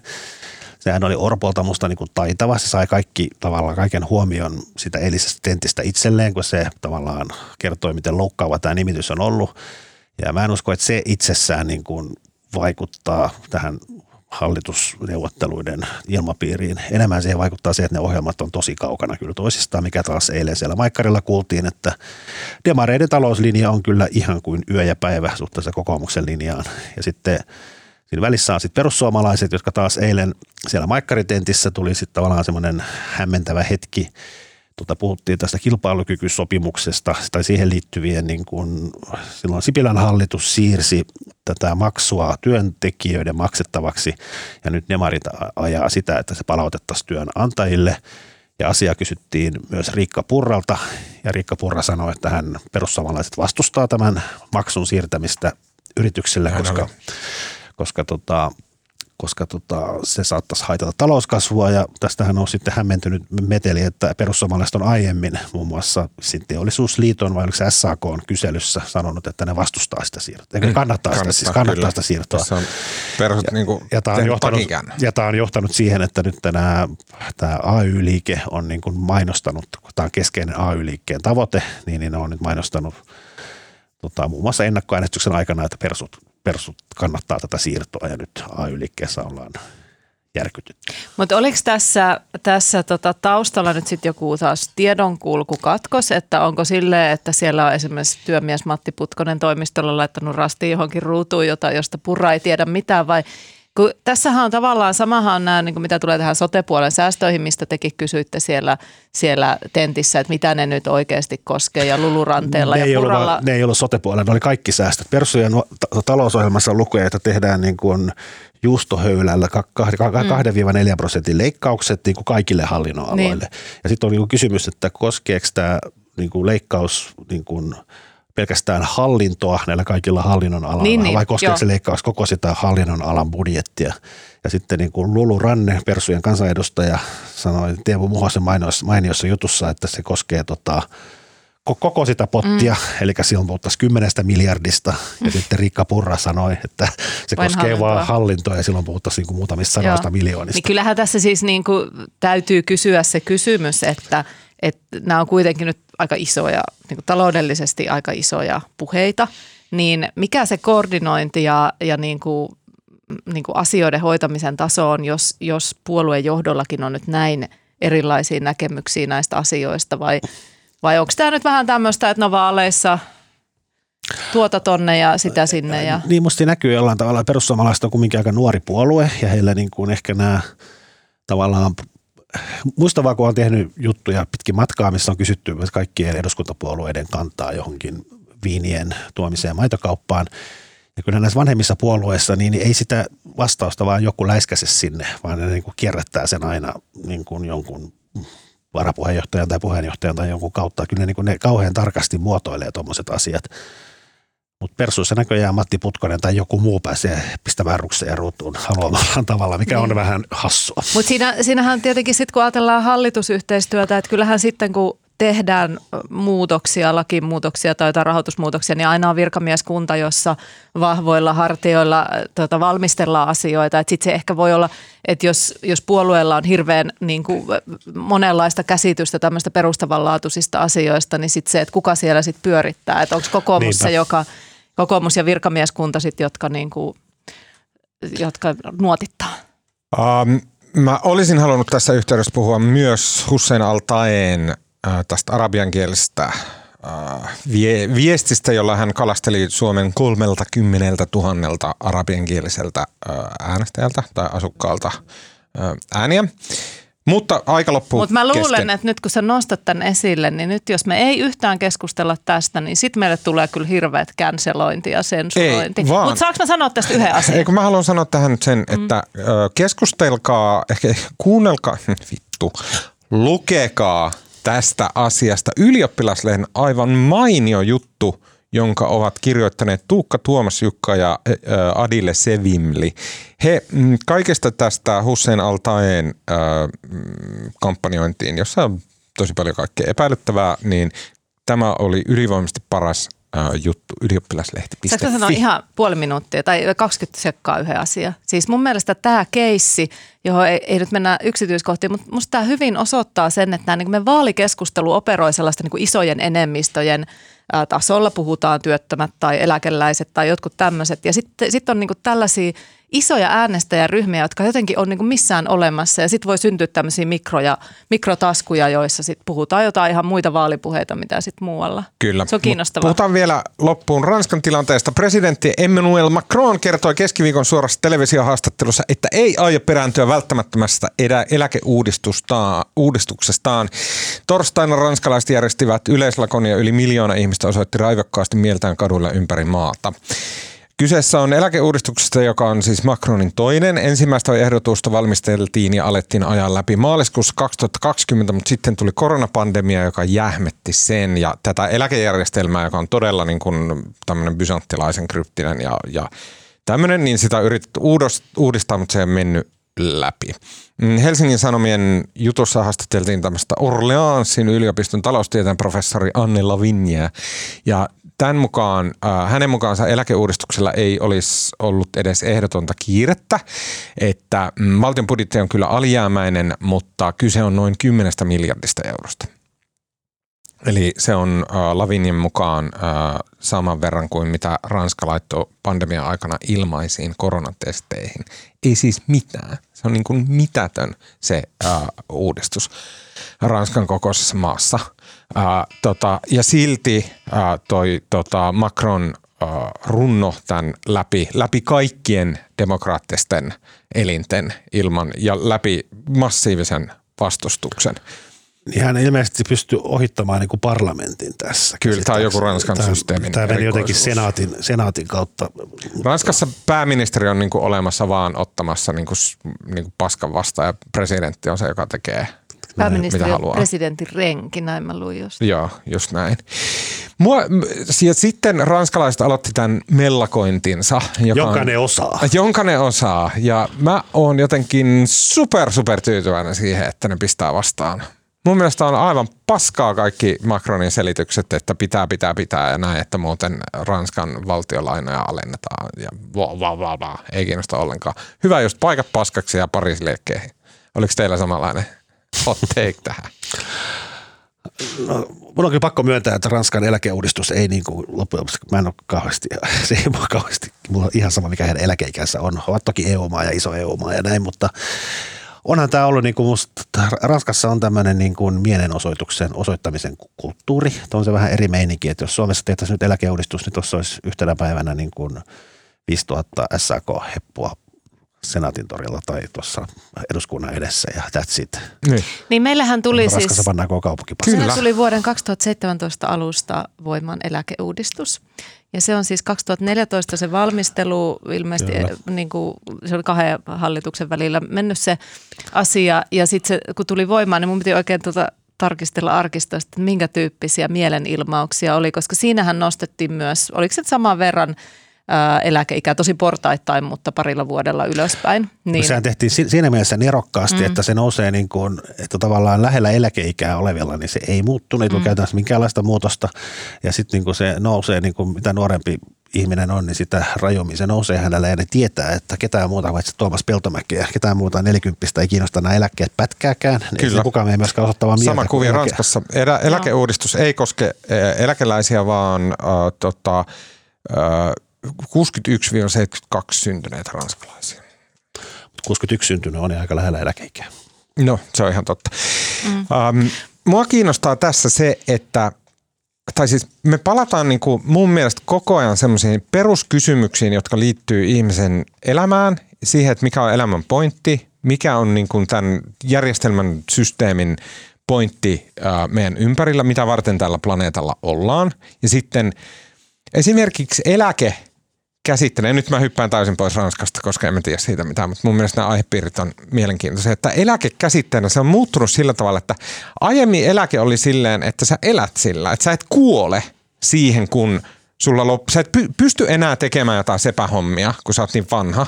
Speaker 3: Sehän oli Orpolta musta niin kuin taitava. Se sai kaikki tavallaan kaiken huomion sitä eilisestä tentistä itselleen, kun se tavallaan kertoi, miten loukkaava tämä nimitys on ollut. Ja mä en usko, että se itsessään niin kuin vaikuttaa tähän hallitusneuvotteluiden ilmapiiriin. Enemmän siihen vaikuttaa se, että ne ohjelmat on tosi kaukana kyllä toisistaan, mikä taas eilen siellä Maikkarilla kuultiin, että demareiden talouslinja on kyllä ihan kuin yö ja päivä suhteessa kokoomuksen linjaan. Ja sitten siinä välissä on sitten perussuomalaiset, jotka taas eilen siellä Maikkaritentissä tuli sitten tavallaan semmoinen hämmentävä hetki – tota, puhuttiin tästä kilpailukykysopimuksesta tai siihen liittyvien, niin kuin silloin Sipilän hallitus siirsi tätä maksua työntekijöiden maksettavaksi. Ja nyt Nemarit ajaa sitä, että se palautettaisiin työnantajille. Ja asia kysyttiin myös Riikka Purralta. Ja Riikka Purra sanoi, että hän perussuomalaiset vastustaa tämän maksun siirtämistä yritykselle, koska, koska tota, koska tota, se saattaisi haitata talouskasvua ja tästähän on sitten hämmentynyt meteli, että perussuomalaiset on aiemmin muun muassa teollisuusliiton vai oliko se SAK on kyselyssä sanonut, että ne vastustaa sitä siirtoa, eikä mm, kannattaa, kannattaa, sitä, siis kannattaa sitä siirtoa. Tässä on
Speaker 1: perusut, ja, niin kuin ja, tämä on johtanut,
Speaker 3: ja tämä on johtanut siihen, että nyt tämä, tämä AY-liike on niin kuin mainostanut, kun tämä on keskeinen AY-liikkeen tavoite, niin, niin ne on nyt mainostanut tota, muun muassa ennakkoäänestyksen aikana, että persut persut kannattaa tätä siirtoa ja nyt AY-liikkeessä ollaan järkytytty.
Speaker 2: Mutta oliko tässä, tässä tota taustalla nyt sitten joku taas tiedonkulkukatkos, että onko sille, että siellä on esimerkiksi työmies Matti Putkonen toimistolla laittanut rastiin johonkin ruutuun, jota, josta purra ei tiedä mitään vai – kun tässähän on tavallaan, samahan nämä, niin kuin mitä tulee tähän sotepuolen säästöihin, mistä tekin kysyitte siellä, siellä tentissä, että mitä ne nyt oikeasti koskee ja luluranteella
Speaker 3: ne
Speaker 2: ja
Speaker 3: ei
Speaker 2: puralla.
Speaker 3: Ollut, ne ei ollut sotepuolella, ne oli kaikki säästöt. Persujen talousohjelmassa lukee, että tehdään niin kuin juustohöylällä 2-4 prosentin leikkaukset niin kuin kaikille hallinnonaloille. Niin. Ja sitten on niin kuin kysymys, että koskeeko tämä niin kuin leikkaus niin kuin – pelkästään hallintoa näillä kaikilla hallinnon alalla, niin, niin, vai koskeeko se leikkaus koko sitä hallinnon alan budjettia. Ja sitten niin kuin Lulu Ranne, Persujen kansanedustaja, sanoi Teemu Muhosen mainiossa jutussa, että se koskee tota, koko sitä pottia, mm. eli silloin puhuttaisiin kymmenestä miljardista, ja mm. sitten Riikka Purra sanoi, että se Vain koskee hallintoa. vain hallintoa, ja silloin puhuttaisiin niin muutamista sanoista Joo. miljoonista.
Speaker 2: Niin kyllähän tässä siis niin kuin täytyy kysyä se kysymys, että, että nämä on kuitenkin nyt aika isoja, niin kuin taloudellisesti aika isoja puheita, niin mikä se koordinointi ja, ja niin kuin, niin kuin asioiden hoitamisen taso on, jos, jos puolueen johdollakin on nyt näin erilaisia näkemyksiä näistä asioista vai, vai onko tämä nyt vähän tämmöistä, että no vaaleissa tuota tonne ja sitä sinne? Ja...
Speaker 3: Niin musta näkyy jollain tavalla. Perussuomalaiset on kuitenkin aika nuori puolue ja heillä niin kuin ehkä nämä tavallaan muista vaan, kun on tehnyt juttuja pitkin matkaa, missä on kysytty kaikkien eduskuntapuolueiden kantaa johonkin viinien tuomiseen maitokauppaan. Ja kyllä näissä vanhemmissa puolueissa, niin ei sitä vastausta vaan joku läiskäse sinne, vaan ne niin kuin kierrättää sen aina niin kuin jonkun varapuheenjohtajan tai puheenjohtajan tai jonkun kautta. Kyllä ne, niin kuin ne kauhean tarkasti muotoilee tuommoiset asiat. Mutta Persuissa näköjään Matti Putkonen tai joku muu pääsee pistämään rukseja ruutuun haluamallaan tavalla, mikä niin. on vähän hassua.
Speaker 2: Mutta siinä, siinähän tietenkin sitten kun ajatellaan hallitusyhteistyötä, että kyllähän sitten kun tehdään muutoksia, lakimuutoksia tai jotain rahoitusmuutoksia, niin aina on virkamieskunta, jossa vahvoilla hartioilla tota, valmistellaan asioita. Sitten se ehkä voi olla, että jos, jos puolueella on hirveän niin kuin, monenlaista käsitystä tämmöistä perustavanlaatuisista asioista, niin sitten se, että kuka siellä sitten pyörittää. Että onko kokoomus Niinpä. se, joka – kokoomus ja virkamieskunta sit, jotka, niin kuin, jotka nuotittaa?
Speaker 1: Um, mä olisin halunnut tässä yhteydessä puhua myös Hussein Altaeen äh, tästä arabiankielisestä äh, vie, viestistä, jolla hän kalasteli Suomen 30 tuhannelta arabiankieliseltä äh, äänestäjältä tai asukkaalta ääniä. Mutta aika loppuu
Speaker 2: Mutta mä luulen,
Speaker 1: kesken.
Speaker 2: että nyt kun sä nostat tämän esille, niin nyt jos me ei yhtään keskustella tästä, niin sitten meille tulee kyllä hirveät cancelointi ja sensurointi. Mutta saanko mä sanoa tästä yhden asian?
Speaker 1: Eikö mä haluan sanoa tähän nyt sen, että mm. keskustelkaa, ehkä kuunnelkaa, vittu, lukekaa tästä asiasta. Ylioppilaslehden aivan mainio juttu – jonka ovat kirjoittaneet Tuukka Tuomas Jukka ja Adile Sevimli. He mm, kaikesta tästä Hussein Altaen mm, kampanjointiin, jossa on tosi paljon kaikkea epäilyttävää, niin tämä oli ylivoimaisesti paras juttu ylioppilaslehti.fi.
Speaker 2: Saanko sanoa ihan puoli minuuttia tai 20 sekkaa yhden asian? Siis mun mielestä tämä keissi, johon ei, ei nyt mennä yksityiskohtiin, mutta musta tämä hyvin osoittaa sen, että niin me vaalikeskustelu operoi sellaista niin kuin isojen enemmistöjen tasolla, puhutaan työttömät tai eläkeläiset tai jotkut tämmöiset. Ja sitten sit on niin kuin tällaisia isoja äänestäjäryhmiä, jotka jotenkin on niin kuin missään olemassa ja sitten voi syntyä tämmöisiä mikroja, mikrotaskuja, joissa sitten puhutaan jotain ihan muita vaalipuheita, mitä sitten muualla.
Speaker 1: Kyllä.
Speaker 2: Se on kiinnostavaa.
Speaker 1: Puhutaan vielä loppuun Ranskan tilanteesta. Presidentti Emmanuel Macron kertoi keskiviikon suorassa televisiohaastattelussa, että ei aio perääntyä välttämättömästä eläkeuudistuksestaan. Torstaina ranskalaiset järjestivät yleislakon ja yli miljoona ihmistä osoitti raivokkaasti mieltään kaduilla ympäri maata. Kyseessä on eläkeuudistuksesta, joka on siis Macronin toinen. Ensimmäistä ehdotusta valmisteltiin ja alettiin ajan läpi maaliskuussa 2020, mutta sitten tuli koronapandemia, joka jähmetti sen. Ja tätä eläkejärjestelmää, joka on todella niin kuin tämmöinen bysanttilaisen kryptinen ja, ja tämmöinen, niin sitä yritetty uudistaa, mutta se ei mennyt läpi. Mm, Helsingin Sanomien jutussa haastateltiin tämmöistä Orleansin yliopiston taloustieteen professori Anne Lavigne. Ja tämän mukaan, äh, hänen mukaansa eläkeuudistuksella ei olisi ollut edes ehdotonta kiirettä, että mm, valtion budjetti on kyllä alijäämäinen, mutta kyse on noin 10 miljardista eurosta. Eli se on äh, Lavinien mukaan äh, saman verran kuin mitä Ranska laittoi pandemian aikana ilmaisiin koronatesteihin. Ei siis mitään. Se on niin kuin mitätön se äh, uudistus Ranskan kokoisessa maassa. Äh, tota, ja silti äh, toi tota Macron äh, runno tämän läpi, läpi kaikkien demokraattisten elinten ilman ja läpi massiivisen vastustuksen.
Speaker 3: Niin hän ilmeisesti pystyy ohittamaan niin kuin parlamentin tässä.
Speaker 1: Kyllä, tämä on joku Ranskan
Speaker 3: tämä,
Speaker 1: systeemin
Speaker 3: Tämä meni jotenkin senaatin, senaatin kautta.
Speaker 1: Ranskassa pääministeri on niin kuin olemassa vaan ottamassa niin kuin, niin kuin paskan vastaan ja presidentti on se, joka tekee
Speaker 2: Pääministeri
Speaker 1: mitä
Speaker 2: on
Speaker 1: haluaa.
Speaker 2: presidentin renki, näin mä luin just.
Speaker 1: Joo, just näin. Mua, ja sitten ranskalaiset aloitti tämän mellakointinsa. Joka
Speaker 3: Jonka
Speaker 1: on,
Speaker 3: ne osaa.
Speaker 1: Jonka ne osaa. Ja mä oon jotenkin super, super tyytyväinen siihen, että ne pistää vastaan. Mun mielestä on aivan paskaa kaikki Macronin selitykset, että pitää, pitää, pitää ja näin, että muuten Ranskan valtiolainoja alennetaan ja va, va, va, va. ei kiinnosta ollenkaan. Hyvä just paikat paskaksi ja Pariisin liekkeihin. Oliko teillä samanlainen hot take tähän?
Speaker 3: No, mun on kyllä pakko myöntää, että Ranskan eläkeuudistus ei niin kuin loppujen lopuksi, mä en ole kauheasti, se ei mua kauheasti, mulla on ihan sama mikä heidän eläkeikänsä on. Ovat toki EU-maa ja iso EU-maa ja näin, mutta onhan tämä ollut niin kuin musta, Ranskassa on tämmöinen niin kuin mielenosoituksen osoittamisen kulttuuri. Että on se vähän eri meininki, että jos Suomessa tehtäisiin nyt eläkeuudistus, niin tuossa olisi yhtenä päivänä niin kuin 5000 SAK-heppua Senaatin torilla tai tuossa eduskunnan edessä ja that's it.
Speaker 1: Niin.
Speaker 2: Niin meillähän tuli
Speaker 3: Ranskassa
Speaker 2: siis,
Speaker 3: pannaan koko kaupunki
Speaker 1: Kyllä.
Speaker 2: Kyllä. tuli vuoden 2017 alusta voimaan eläkeuudistus. Ja se on siis 2014 se valmistelu, ilmeisesti
Speaker 3: Kyllä.
Speaker 2: niin kuin, se oli kahden hallituksen välillä mennyt se asia. Ja sitten kun tuli voimaan, niin mun piti oikein tuota tarkistella arkistosta, että minkä tyyppisiä mielenilmauksia oli, koska siinähän nostettiin myös, oliko se saman verran ää, eläkeikää, tosi portaittain, mutta parilla vuodella ylöspäin.
Speaker 3: Niin.
Speaker 2: Niin,
Speaker 3: Sehän tehtiin si- siinä mielessä nerokkaasti, mm. että se nousee niin kuin, että tavallaan lähellä eläkeikää olevilla, niin se ei muuttunut, mm. käytännössä minkäänlaista muutosta. Ja sitten niin kuin se nousee, niin kuin mitä nuorempi ihminen on, niin sitä rajummin se nousee hänellä ja ne tietää, että ketään muuta paitsi Tuomas Peltomäkeä, ketään muuta nelikymppistä ei kiinnosta nämä eläkkeet pätkääkään. Niin
Speaker 1: Kyllä.
Speaker 3: kukaan ei myöskään osoittaa vaan mieltä.
Speaker 1: Sama
Speaker 3: eläke-
Speaker 1: Ranskassa. Elä, eläkeuudistus ei koske eläkeläisiä, vaan äh, tota, äh, 61-72 syntyneitä ranskalaisia.
Speaker 3: 61 syntynyt on aika lähellä eläkeikää.
Speaker 1: No, se on ihan totta. Mm. Ähm, mua kiinnostaa tässä se, että tai siis me palataan niin kuin mun mielestä koko ajan semmoisiin peruskysymyksiin, jotka liittyy ihmisen elämään, siihen, että mikä on elämän pointti, mikä on niin kuin tämän järjestelmän systeemin pointti ää, meidän ympärillä, mitä varten tällä planeetalla ollaan. Ja sitten esimerkiksi eläke käsittelee, nyt mä hyppään täysin pois Ranskasta, koska en tiedä siitä mitään, mutta mun mielestä nämä aihepiirit on mielenkiintoisia, että eläke käsitteenä se on muuttunut sillä tavalla, että aiemmin eläke oli silleen, että sä elät sillä, että sä et kuole siihen, kun sulla loppu, sä et py- pysty enää tekemään jotain sepähommia, kun sä oot niin vanha,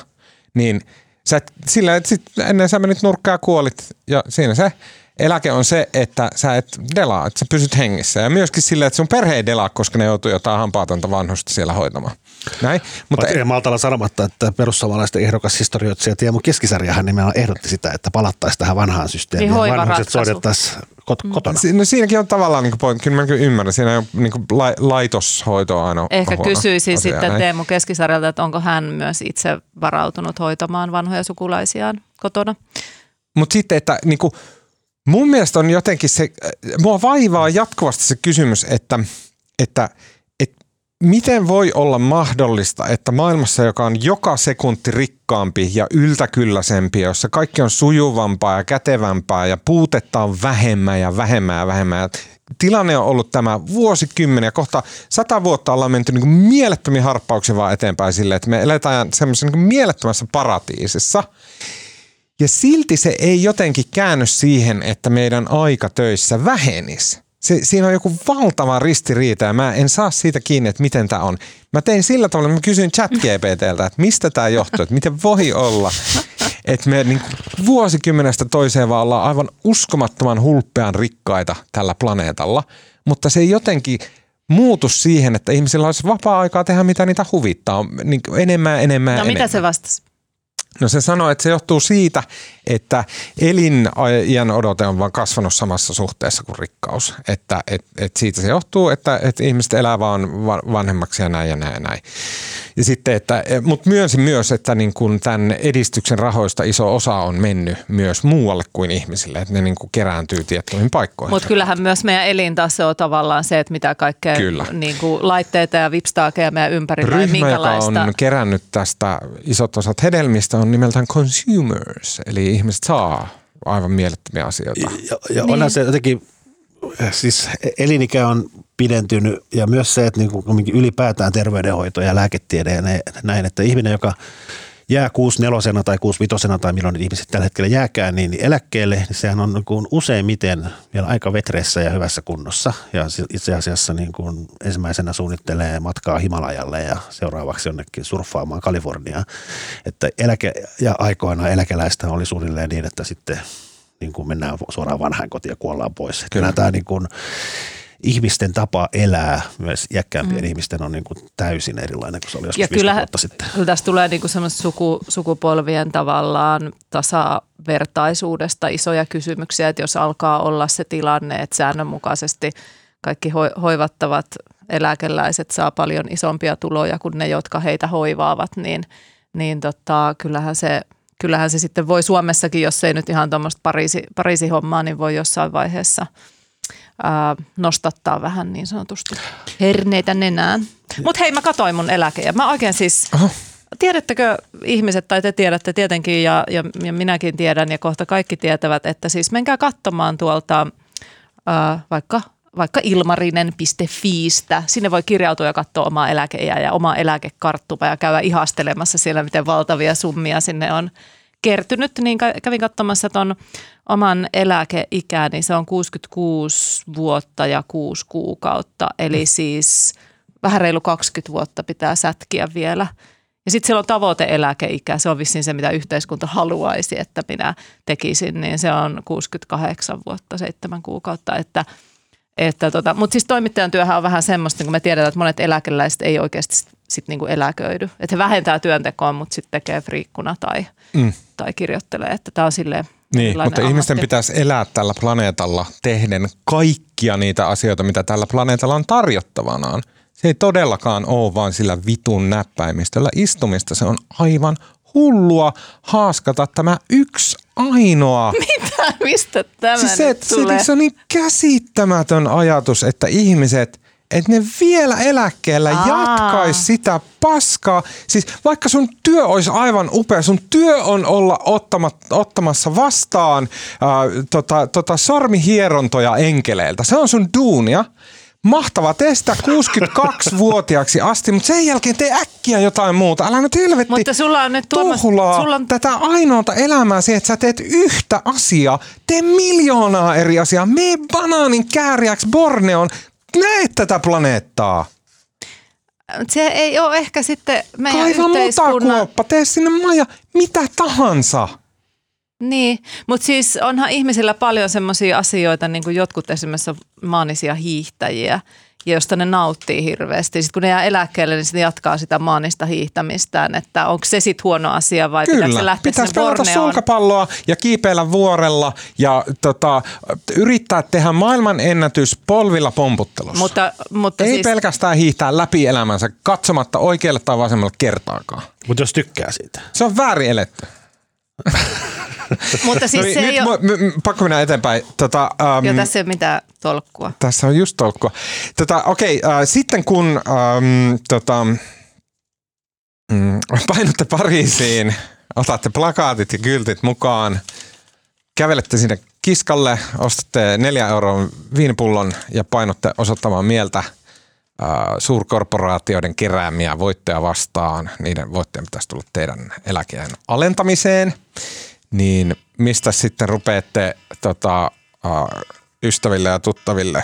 Speaker 1: niin sä et, sillä, että sit ennen sä menit nurkkaan ja kuolit ja siinä se. Eläke on se, että sä et delaa, että sä pysyt hengissä. Ja myöskin sillä, että sun perhe ei delaa, koska ne joutuu jotain hampaatonta vanhusta siellä hoitamaan. Näin.
Speaker 3: Mutta ei maltalla sanomatta, että perussuomalaisten ehdokashistorioitsija Tiemu Keskisarjahan nimenomaan ehdotti sitä, että palattaisiin tähän vanhaan systeemiin.
Speaker 2: Niin
Speaker 3: vanhukset soitettaisiin kot- kotona.
Speaker 1: Si- No siinäkin on tavallaan niin pointti. Kyllä mä kyllä ymmärrän. Siinä on niin la- laitoshoito on aina
Speaker 2: Ehkä
Speaker 1: huono
Speaker 2: kysyisin
Speaker 1: asia,
Speaker 2: sitten
Speaker 1: näin.
Speaker 2: Teemu Keskisarjalta, että onko hän myös itse varautunut hoitamaan vanhoja sukulaisiaan kotona.
Speaker 1: Mutta sitten, että niinku, mun mielestä on jotenkin se, mua vaivaa jatkuvasti se kysymys, että, että miten voi olla mahdollista, että maailmassa, joka on joka sekunti rikkaampi ja yltäkylläisempi, jossa kaikki on sujuvampaa ja kätevämpää ja puutetta on vähemmän ja vähemmän ja vähemmän. Tilanne on ollut tämä vuosikymmeniä, kohta sata vuotta ollaan menty niin mielettömiä harppauksia vaan eteenpäin silleen, että me eletään semmoisessa niin mielettömässä paratiisissa. Ja silti se ei jotenkin käänny siihen, että meidän aika töissä vähenisi. Se, siinä on joku valtava ristiriita ja mä en saa siitä kiinni, että miten tämä on. Mä tein sillä tavalla, että mä kysyin ChatGPTltä, että mistä tämä johtuu, että miten voi olla, että me niin vuosikymmenestä toiseen vaan ollaan aivan uskomattoman hulppean rikkaita tällä planeetalla, mutta se ei jotenkin muutu siihen, että ihmisillä olisi vapaa-aikaa tehdä mitä niitä huvittaa, niin enemmän, enemmän,
Speaker 2: No
Speaker 1: enemmän.
Speaker 2: mitä se vastasi?
Speaker 1: No se sanoi, että se johtuu siitä, että eliniän odote on vaan kasvanut samassa suhteessa kuin rikkaus. Että et, et siitä se johtuu, että et ihmiset elää vaan va- vanhemmaksi ja näin ja näin ja näin. Ja sitten, että, mutta myönsin myös, että niin kun tämän edistyksen rahoista iso osa on mennyt myös muualle kuin ihmisille, että ne niin kuin kerääntyy tiettyihin paikkoihin.
Speaker 2: Mutta kyllähän myös meidän elintaso on tavallaan se, että mitä kaikkea
Speaker 1: Kyllä.
Speaker 2: niin kuin laitteita ja vipstaakeja meidän ympärillä
Speaker 1: Ryhmä, joka
Speaker 2: minkälaista.
Speaker 1: on kerännyt tästä isot osat hedelmistä, on nimeltään consumers, eli ihmiset saa aivan mielettömiä asioita.
Speaker 3: Ja, ja
Speaker 2: Niin.
Speaker 3: onhan se jotenkin, siis elinikä on pidentynyt ja myös se, että niin kuin ylipäätään terveydenhoito ja lääketiede ja ne- näin, että ihminen, joka jää 64 tai 65 tai milloin ihmiset tällä hetkellä jääkään, niin eläkkeelle, niin sehän on niin kuin useimmiten vielä aika vetreessä ja hyvässä kunnossa. Ja se- itse asiassa niin kuin ensimmäisenä suunnittelee matkaa Himalajalle ja seuraavaksi jonnekin surffaamaan Kaliforniaan. Että eläke ja aikoina eläkeläistä oli suunnilleen niin, että sitten niin kuin mennään suoraan vanhainkotiin ja kuollaan pois. Kyllä tämä niin kuin, ihmisten tapa elää, myös iäkkäämpien mm. ihmisten on niin kuin täysin erilainen kuin se oli joskus
Speaker 2: Ja
Speaker 3: 50
Speaker 2: kyllä,
Speaker 3: vuotta sitten.
Speaker 2: kyllä tässä tulee niinku semmoista suku, sukupolvien tavallaan tasavertaisuudesta isoja kysymyksiä, että jos alkaa olla se tilanne, että säännönmukaisesti kaikki ho- hoivattavat eläkeläiset saa paljon isompia tuloja kuin ne, jotka heitä hoivaavat, niin, niin tota, kyllähän se Kyllähän se sitten voi Suomessakin, jos ei nyt ihan tuommoista Pariisi, Pariisi-hommaa, niin voi jossain vaiheessa ää, nostattaa vähän niin sanotusti herneitä nenään. Mutta hei, mä katoin mun eläke ja mä oikein siis,
Speaker 1: Oho.
Speaker 2: tiedättekö ihmiset, tai te tiedätte tietenkin ja, ja, ja minäkin tiedän ja kohta kaikki tietävät, että siis menkää katsomaan tuolta ää, vaikka vaikka ilmarinen.fiistä. Sinne voi kirjautua ja katsoa omaa eläkeä ja omaa eläkekarttuma ja käydä ihastelemassa siellä, miten valtavia summia sinne on kertynyt. Niin kä- kävin katsomassa ton oman eläkeikää, niin se on 66 vuotta ja 6 kuukautta. Eli siis vähän reilu 20 vuotta pitää sätkiä vielä. Ja sitten siellä on tavoite-eläkeikä, se on vissiin se, mitä yhteiskunta haluaisi, että minä tekisin, niin se on 68 vuotta, 7 kuukautta, että että tota, mutta siis toimittajan työhän on vähän semmoista, kun me tiedetään, että monet eläkeläiset ei oikeasti sit, niin kuin eläköidy. Että he vähentää työntekoa, mutta sitten tekee friikkuna tai,
Speaker 1: Mm.
Speaker 2: tai kirjoittelee, että tämä on silleen
Speaker 1: Niin, mutta ihmisten
Speaker 2: ammatti.
Speaker 1: pitäisi elää tällä planeetalla tehden kaikkia niitä asioita, mitä tällä planeetalla on tarjottavanaan. Se ei todellakaan ole vaan sillä vitun näppäimistöllä istumista. Se on aivan hullua haaskata tämä yksi ainoa.
Speaker 2: Mitä? Mistä tämä
Speaker 1: Siis se,
Speaker 2: nyt
Speaker 1: että se,
Speaker 2: tulee?
Speaker 1: se on niin käsittämätön ajatus, että ihmiset, että ne vielä eläkkeellä
Speaker 2: Aa.
Speaker 1: jatkaisi sitä paskaa. Siis vaikka sun työ olisi aivan upea, sun työ on olla ottamat, ottamassa vastaan ää, tota, tota sormihierontoja enkeleiltä. Se on sun duunia. Mahtava, tee sitä 62-vuotiaaksi asti, mutta sen jälkeen tee äkkiä jotain muuta. Älä nyt helvetti
Speaker 2: Mutta sulla on nyt Tuomas,
Speaker 1: tuhlaa
Speaker 2: sulla on
Speaker 1: tätä ainoata elämää siihen, että sä teet yhtä asiaa. Tee miljoonaa eri asiaa. Mene banaanin kääriäksi Borneon. Näe tätä planeettaa.
Speaker 2: se ei ole ehkä sitten meidän
Speaker 1: Kaiva
Speaker 2: yhteiskunnan...
Speaker 1: mutakuoppa, tee sinne maja, mitä tahansa.
Speaker 2: Niin, mutta siis onhan ihmisillä paljon semmoisia asioita, niin kuin jotkut esimerkiksi maanisia hiihtäjiä, josta ne nauttii hirveästi. Sitten kun ne jää eläkkeelle, niin sitten jatkaa sitä maanista hiihtämistään, että onko se sitten huono asia vai pitääkö se
Speaker 1: Kyllä,
Speaker 2: lähteä
Speaker 1: pitäisi
Speaker 2: sinne
Speaker 1: pelata
Speaker 2: Borneoon?
Speaker 1: sulkapalloa ja kiipeillä vuorella ja tota, yrittää tehdä maailman ennätys polvilla pomputtelussa.
Speaker 2: Mutta, mutta
Speaker 1: Ei
Speaker 2: siis,
Speaker 1: pelkästään hiihtää läpi elämänsä katsomatta oikealle tai vasemmalle kertaakaan.
Speaker 3: Mutta jos tykkää siitä.
Speaker 1: Se on väärin eletty.
Speaker 2: mutta siis
Speaker 1: No niin,
Speaker 2: se
Speaker 1: nyt
Speaker 2: ei ole,
Speaker 1: mu- m- m- pakko mennä eteenpäin. Tota, um,
Speaker 2: jo tässä ei ole mitään tolkkua.
Speaker 1: Tässä on just tolkkua. Tota, okei, äh, sitten kun ähm, tota, mm, painutte Pariisiin, otatte plakaatit ja kyltit mukaan, kävelette sinne kiskalle, ostatte neljä euron viinipullon ja painutte osoittamaan mieltä suurkorporaatioiden keräämiä voittoja vastaan. Niiden voittojen pitäisi tulla teidän eläkeen alentamiseen. Niin mistä sitten rupeatte tota, ystäville ja tuttaville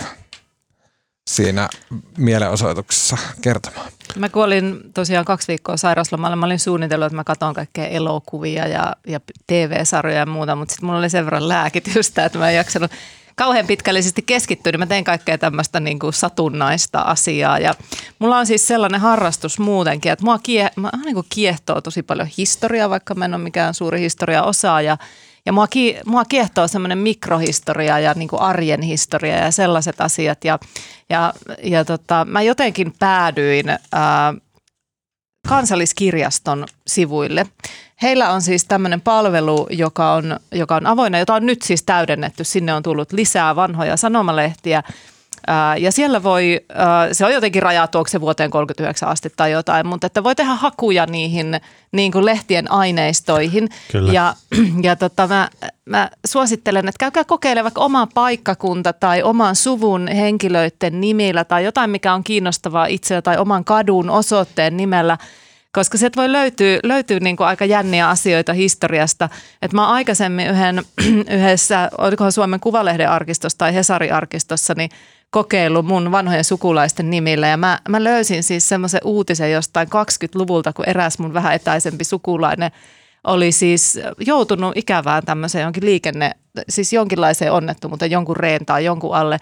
Speaker 1: siinä mielenosoituksessa kertomaan?
Speaker 2: Mä kuolin tosiaan kaksi viikkoa sairauslomalla. Mä olin suunnitellut, että mä katson kaikkea elokuvia ja, ja TV-sarjoja ja muuta, mutta sitten mulla oli sen verran lääkitystä, että mä en jaksanut kauhean pitkällisesti keskittyä, niin mä tein kaikkea tämmöistä niin kuin satunnaista asiaa. Ja mulla on siis sellainen harrastus muutenkin, että mua, kie, mua niin kuin kiehtoo tosi paljon historiaa, vaikka mä en ole mikään suuri historiaosaaja. Ja mua, ki, mua kiehtoo semmoinen mikrohistoria ja niin kuin arjen historia ja sellaiset asiat. Ja, ja, ja tota, mä jotenkin päädyin ää, kansalliskirjaston sivuille. Heillä on siis tämmöinen palvelu, joka on, joka on avoinna, jota on nyt siis täydennetty. Sinne on tullut lisää vanhoja sanomalehtiä. Ää, Ja siellä voi, ää, se on jotenkin rajattu, onko se vuoteen 39 asti tai jotain, mutta että voi tehdä hakuja niihin niin kuin lehtien aineistoihin.
Speaker 3: Kyllä.
Speaker 2: Ja, ja tota, mä, mä suosittelen, että käykää kokeilemaan vaikka oma paikkakunta tai oman suvun henkilöiden nimillä tai jotain, mikä on kiinnostavaa itsellä tai oman kadun osoitteen nimellä koska sieltä voi löytyä, löytyä niin kuin aika jänniä asioita historiasta. Et mä aikaisemmin yhden, yhdessä, olikohan Suomen Kuvalehden arkistossa tai Hesari-arkistossa, niin kokeillut mun vanhojen sukulaisten nimillä. Ja mä, mä löysin siis semmoisen uutisen jostain 20-luvulta, kun eräs mun vähän etäisempi sukulainen oli siis joutunut ikävään tämmöiseen jonkin liikenne, siis jonkinlaiseen onnettomuuteen, jonkun reen tai jonkun alle.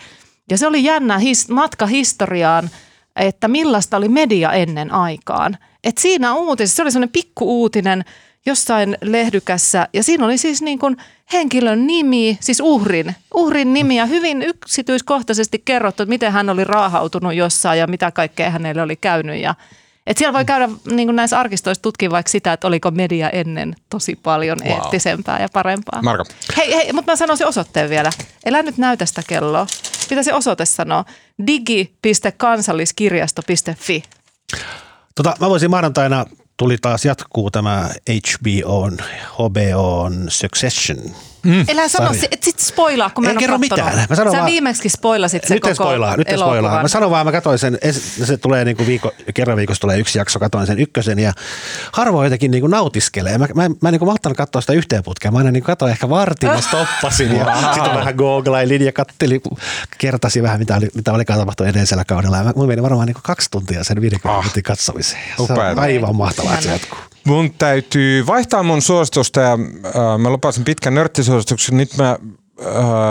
Speaker 2: Ja se oli jännä his, matka historiaan, että millaista oli media ennen aikaan. Et siinä uutisessa, se oli semmoinen pikkuuutinen jossain lehdykässä ja siinä oli siis niin kuin henkilön nimi, siis uhrin, uhrin nimi ja hyvin yksityiskohtaisesti kerrottu, että miten hän oli raahautunut jossain ja mitä kaikkea hänelle oli käynyt ja et siellä voi käydä niin kuin näissä arkistoissa tutkia vaikka sitä, että oliko media ennen tosi paljon
Speaker 1: Wow.
Speaker 2: eettisempää ja parempaa.
Speaker 1: Marko.
Speaker 2: Hei, hei, mutta mä sanoisin osoitteen vielä. Elä nyt näytä sitä kelloa. Pitäisi osoite sanoa digi.kansalliskirjasto.fi.
Speaker 3: Tota, mä voisin maanantaina tuli taas jatkuu tämä HBOn, HBOn Succession.
Speaker 2: Elä sano, et sit spoilaa, kun mä en ole
Speaker 3: kerro
Speaker 2: kattonut.
Speaker 3: mitään. Mä sanon
Speaker 2: Sä
Speaker 3: vaan-
Speaker 2: viimeksi spoilasit sen
Speaker 3: nyt en
Speaker 2: koko
Speaker 3: spoilaa, nyt en spoilaa. Mä sanon vaan, mä katsoin sen, se tulee niinku viikko, kerran viikossa tulee yksi jakso, katsoin sen ykkösen ja harvoin jotenkin niinku nautiskelee. Mä, mä, en- mä en niinku malttanut katsoa sitä yhteen putkeen. Mä aina niinku katsoin ehkä vartin ja stoppasin ja sitten vähän googlailin ja kattelin, kertasi vähän mitä oli, mitä oli tapahtunut edellisellä kaudella. Ja mä, mulla meni varmaan niinku kaksi tuntia sen 50 minuutin katsomiseen. Se on aivan mahtavaa, että se jatkuu.
Speaker 1: Mun täytyy vaihtaa mun suositusta ja äh, mä lupasin pitkän nörttisuosituksen. Nyt mä äh,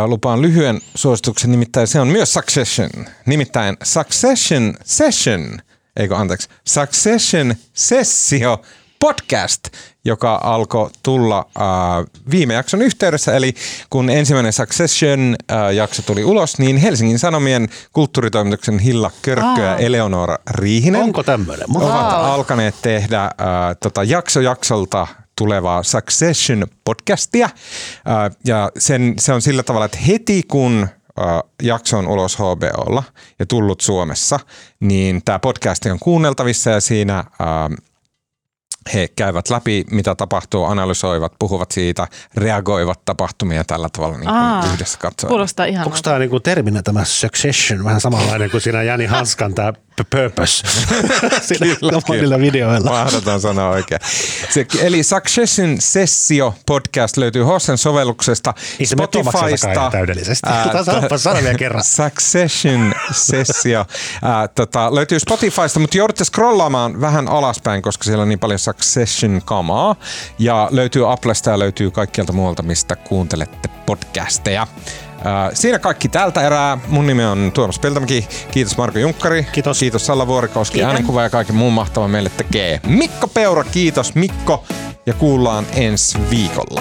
Speaker 1: lupaan lyhyen suosituksen, nimittäin se on myös Succession. Nimittäin Succession Session, eikö anteeksi, Succession Sessio podcast, joka alkoi tulla äh, viime jakson yhteydessä. Eli kun ensimmäinen Succession-jakso tuli ulos, niin Helsingin Sanomien kulttuuritoimituksen Hilla Körkkö ja
Speaker 2: Aa.
Speaker 1: Eleonora Riihinen
Speaker 3: Onko tämmöinen?
Speaker 1: ovat
Speaker 2: Wow.
Speaker 1: alkaneet tehdä äh, tota jakso jaksolta tulevaa Succession podcastia. Äh, ja sen, se on sillä tavalla, että heti kun äh, jakso on ulos HBOlla ja tullut Suomessa, niin tämä podcast on kuunneltavissa ja siinä äh, he käyvät läpi, mitä tapahtuu, analysoivat, puhuvat siitä, reagoivat tapahtumia tällä tavalla niin
Speaker 2: Aa,
Speaker 1: kuin yhdessä katsoen.
Speaker 2: Kuulostaa ihan
Speaker 3: Onko tämä niinku terminä tämä Succession vähän samanlainen kuin siinä Jani Hanskan tämä purpose. Sillä monilla videoilla.
Speaker 1: Mahdoton sanoa oikein. Se, eli Succession Sessio podcast löytyy Hossen sovelluksesta,
Speaker 3: Ei se Spotifysta. Täydellisesti. Ää, Sanoppa sana vielä kerran.
Speaker 1: Succession Sessio ää, tota, löytyy Spotifysta, mutta joudutte scrollaamaan vähän alaspäin, koska siellä on niin paljon Succession-kamaa. Ja löytyy Applesta ja löytyy kaikkialta muualta, mistä kuuntelette podcasteja. Siinä kaikki tältä erää. Mun nimi on Tuomas Peltomäki. Kiitos Marko Junkkari.
Speaker 3: Kiitos.
Speaker 1: Kiitos Salla Vuorikoski. Äänenkuva ja kaiken muun mahtavan meille tekee Mikko Peura. Kiitos Mikko. Ja kuullaan ensi viikolla.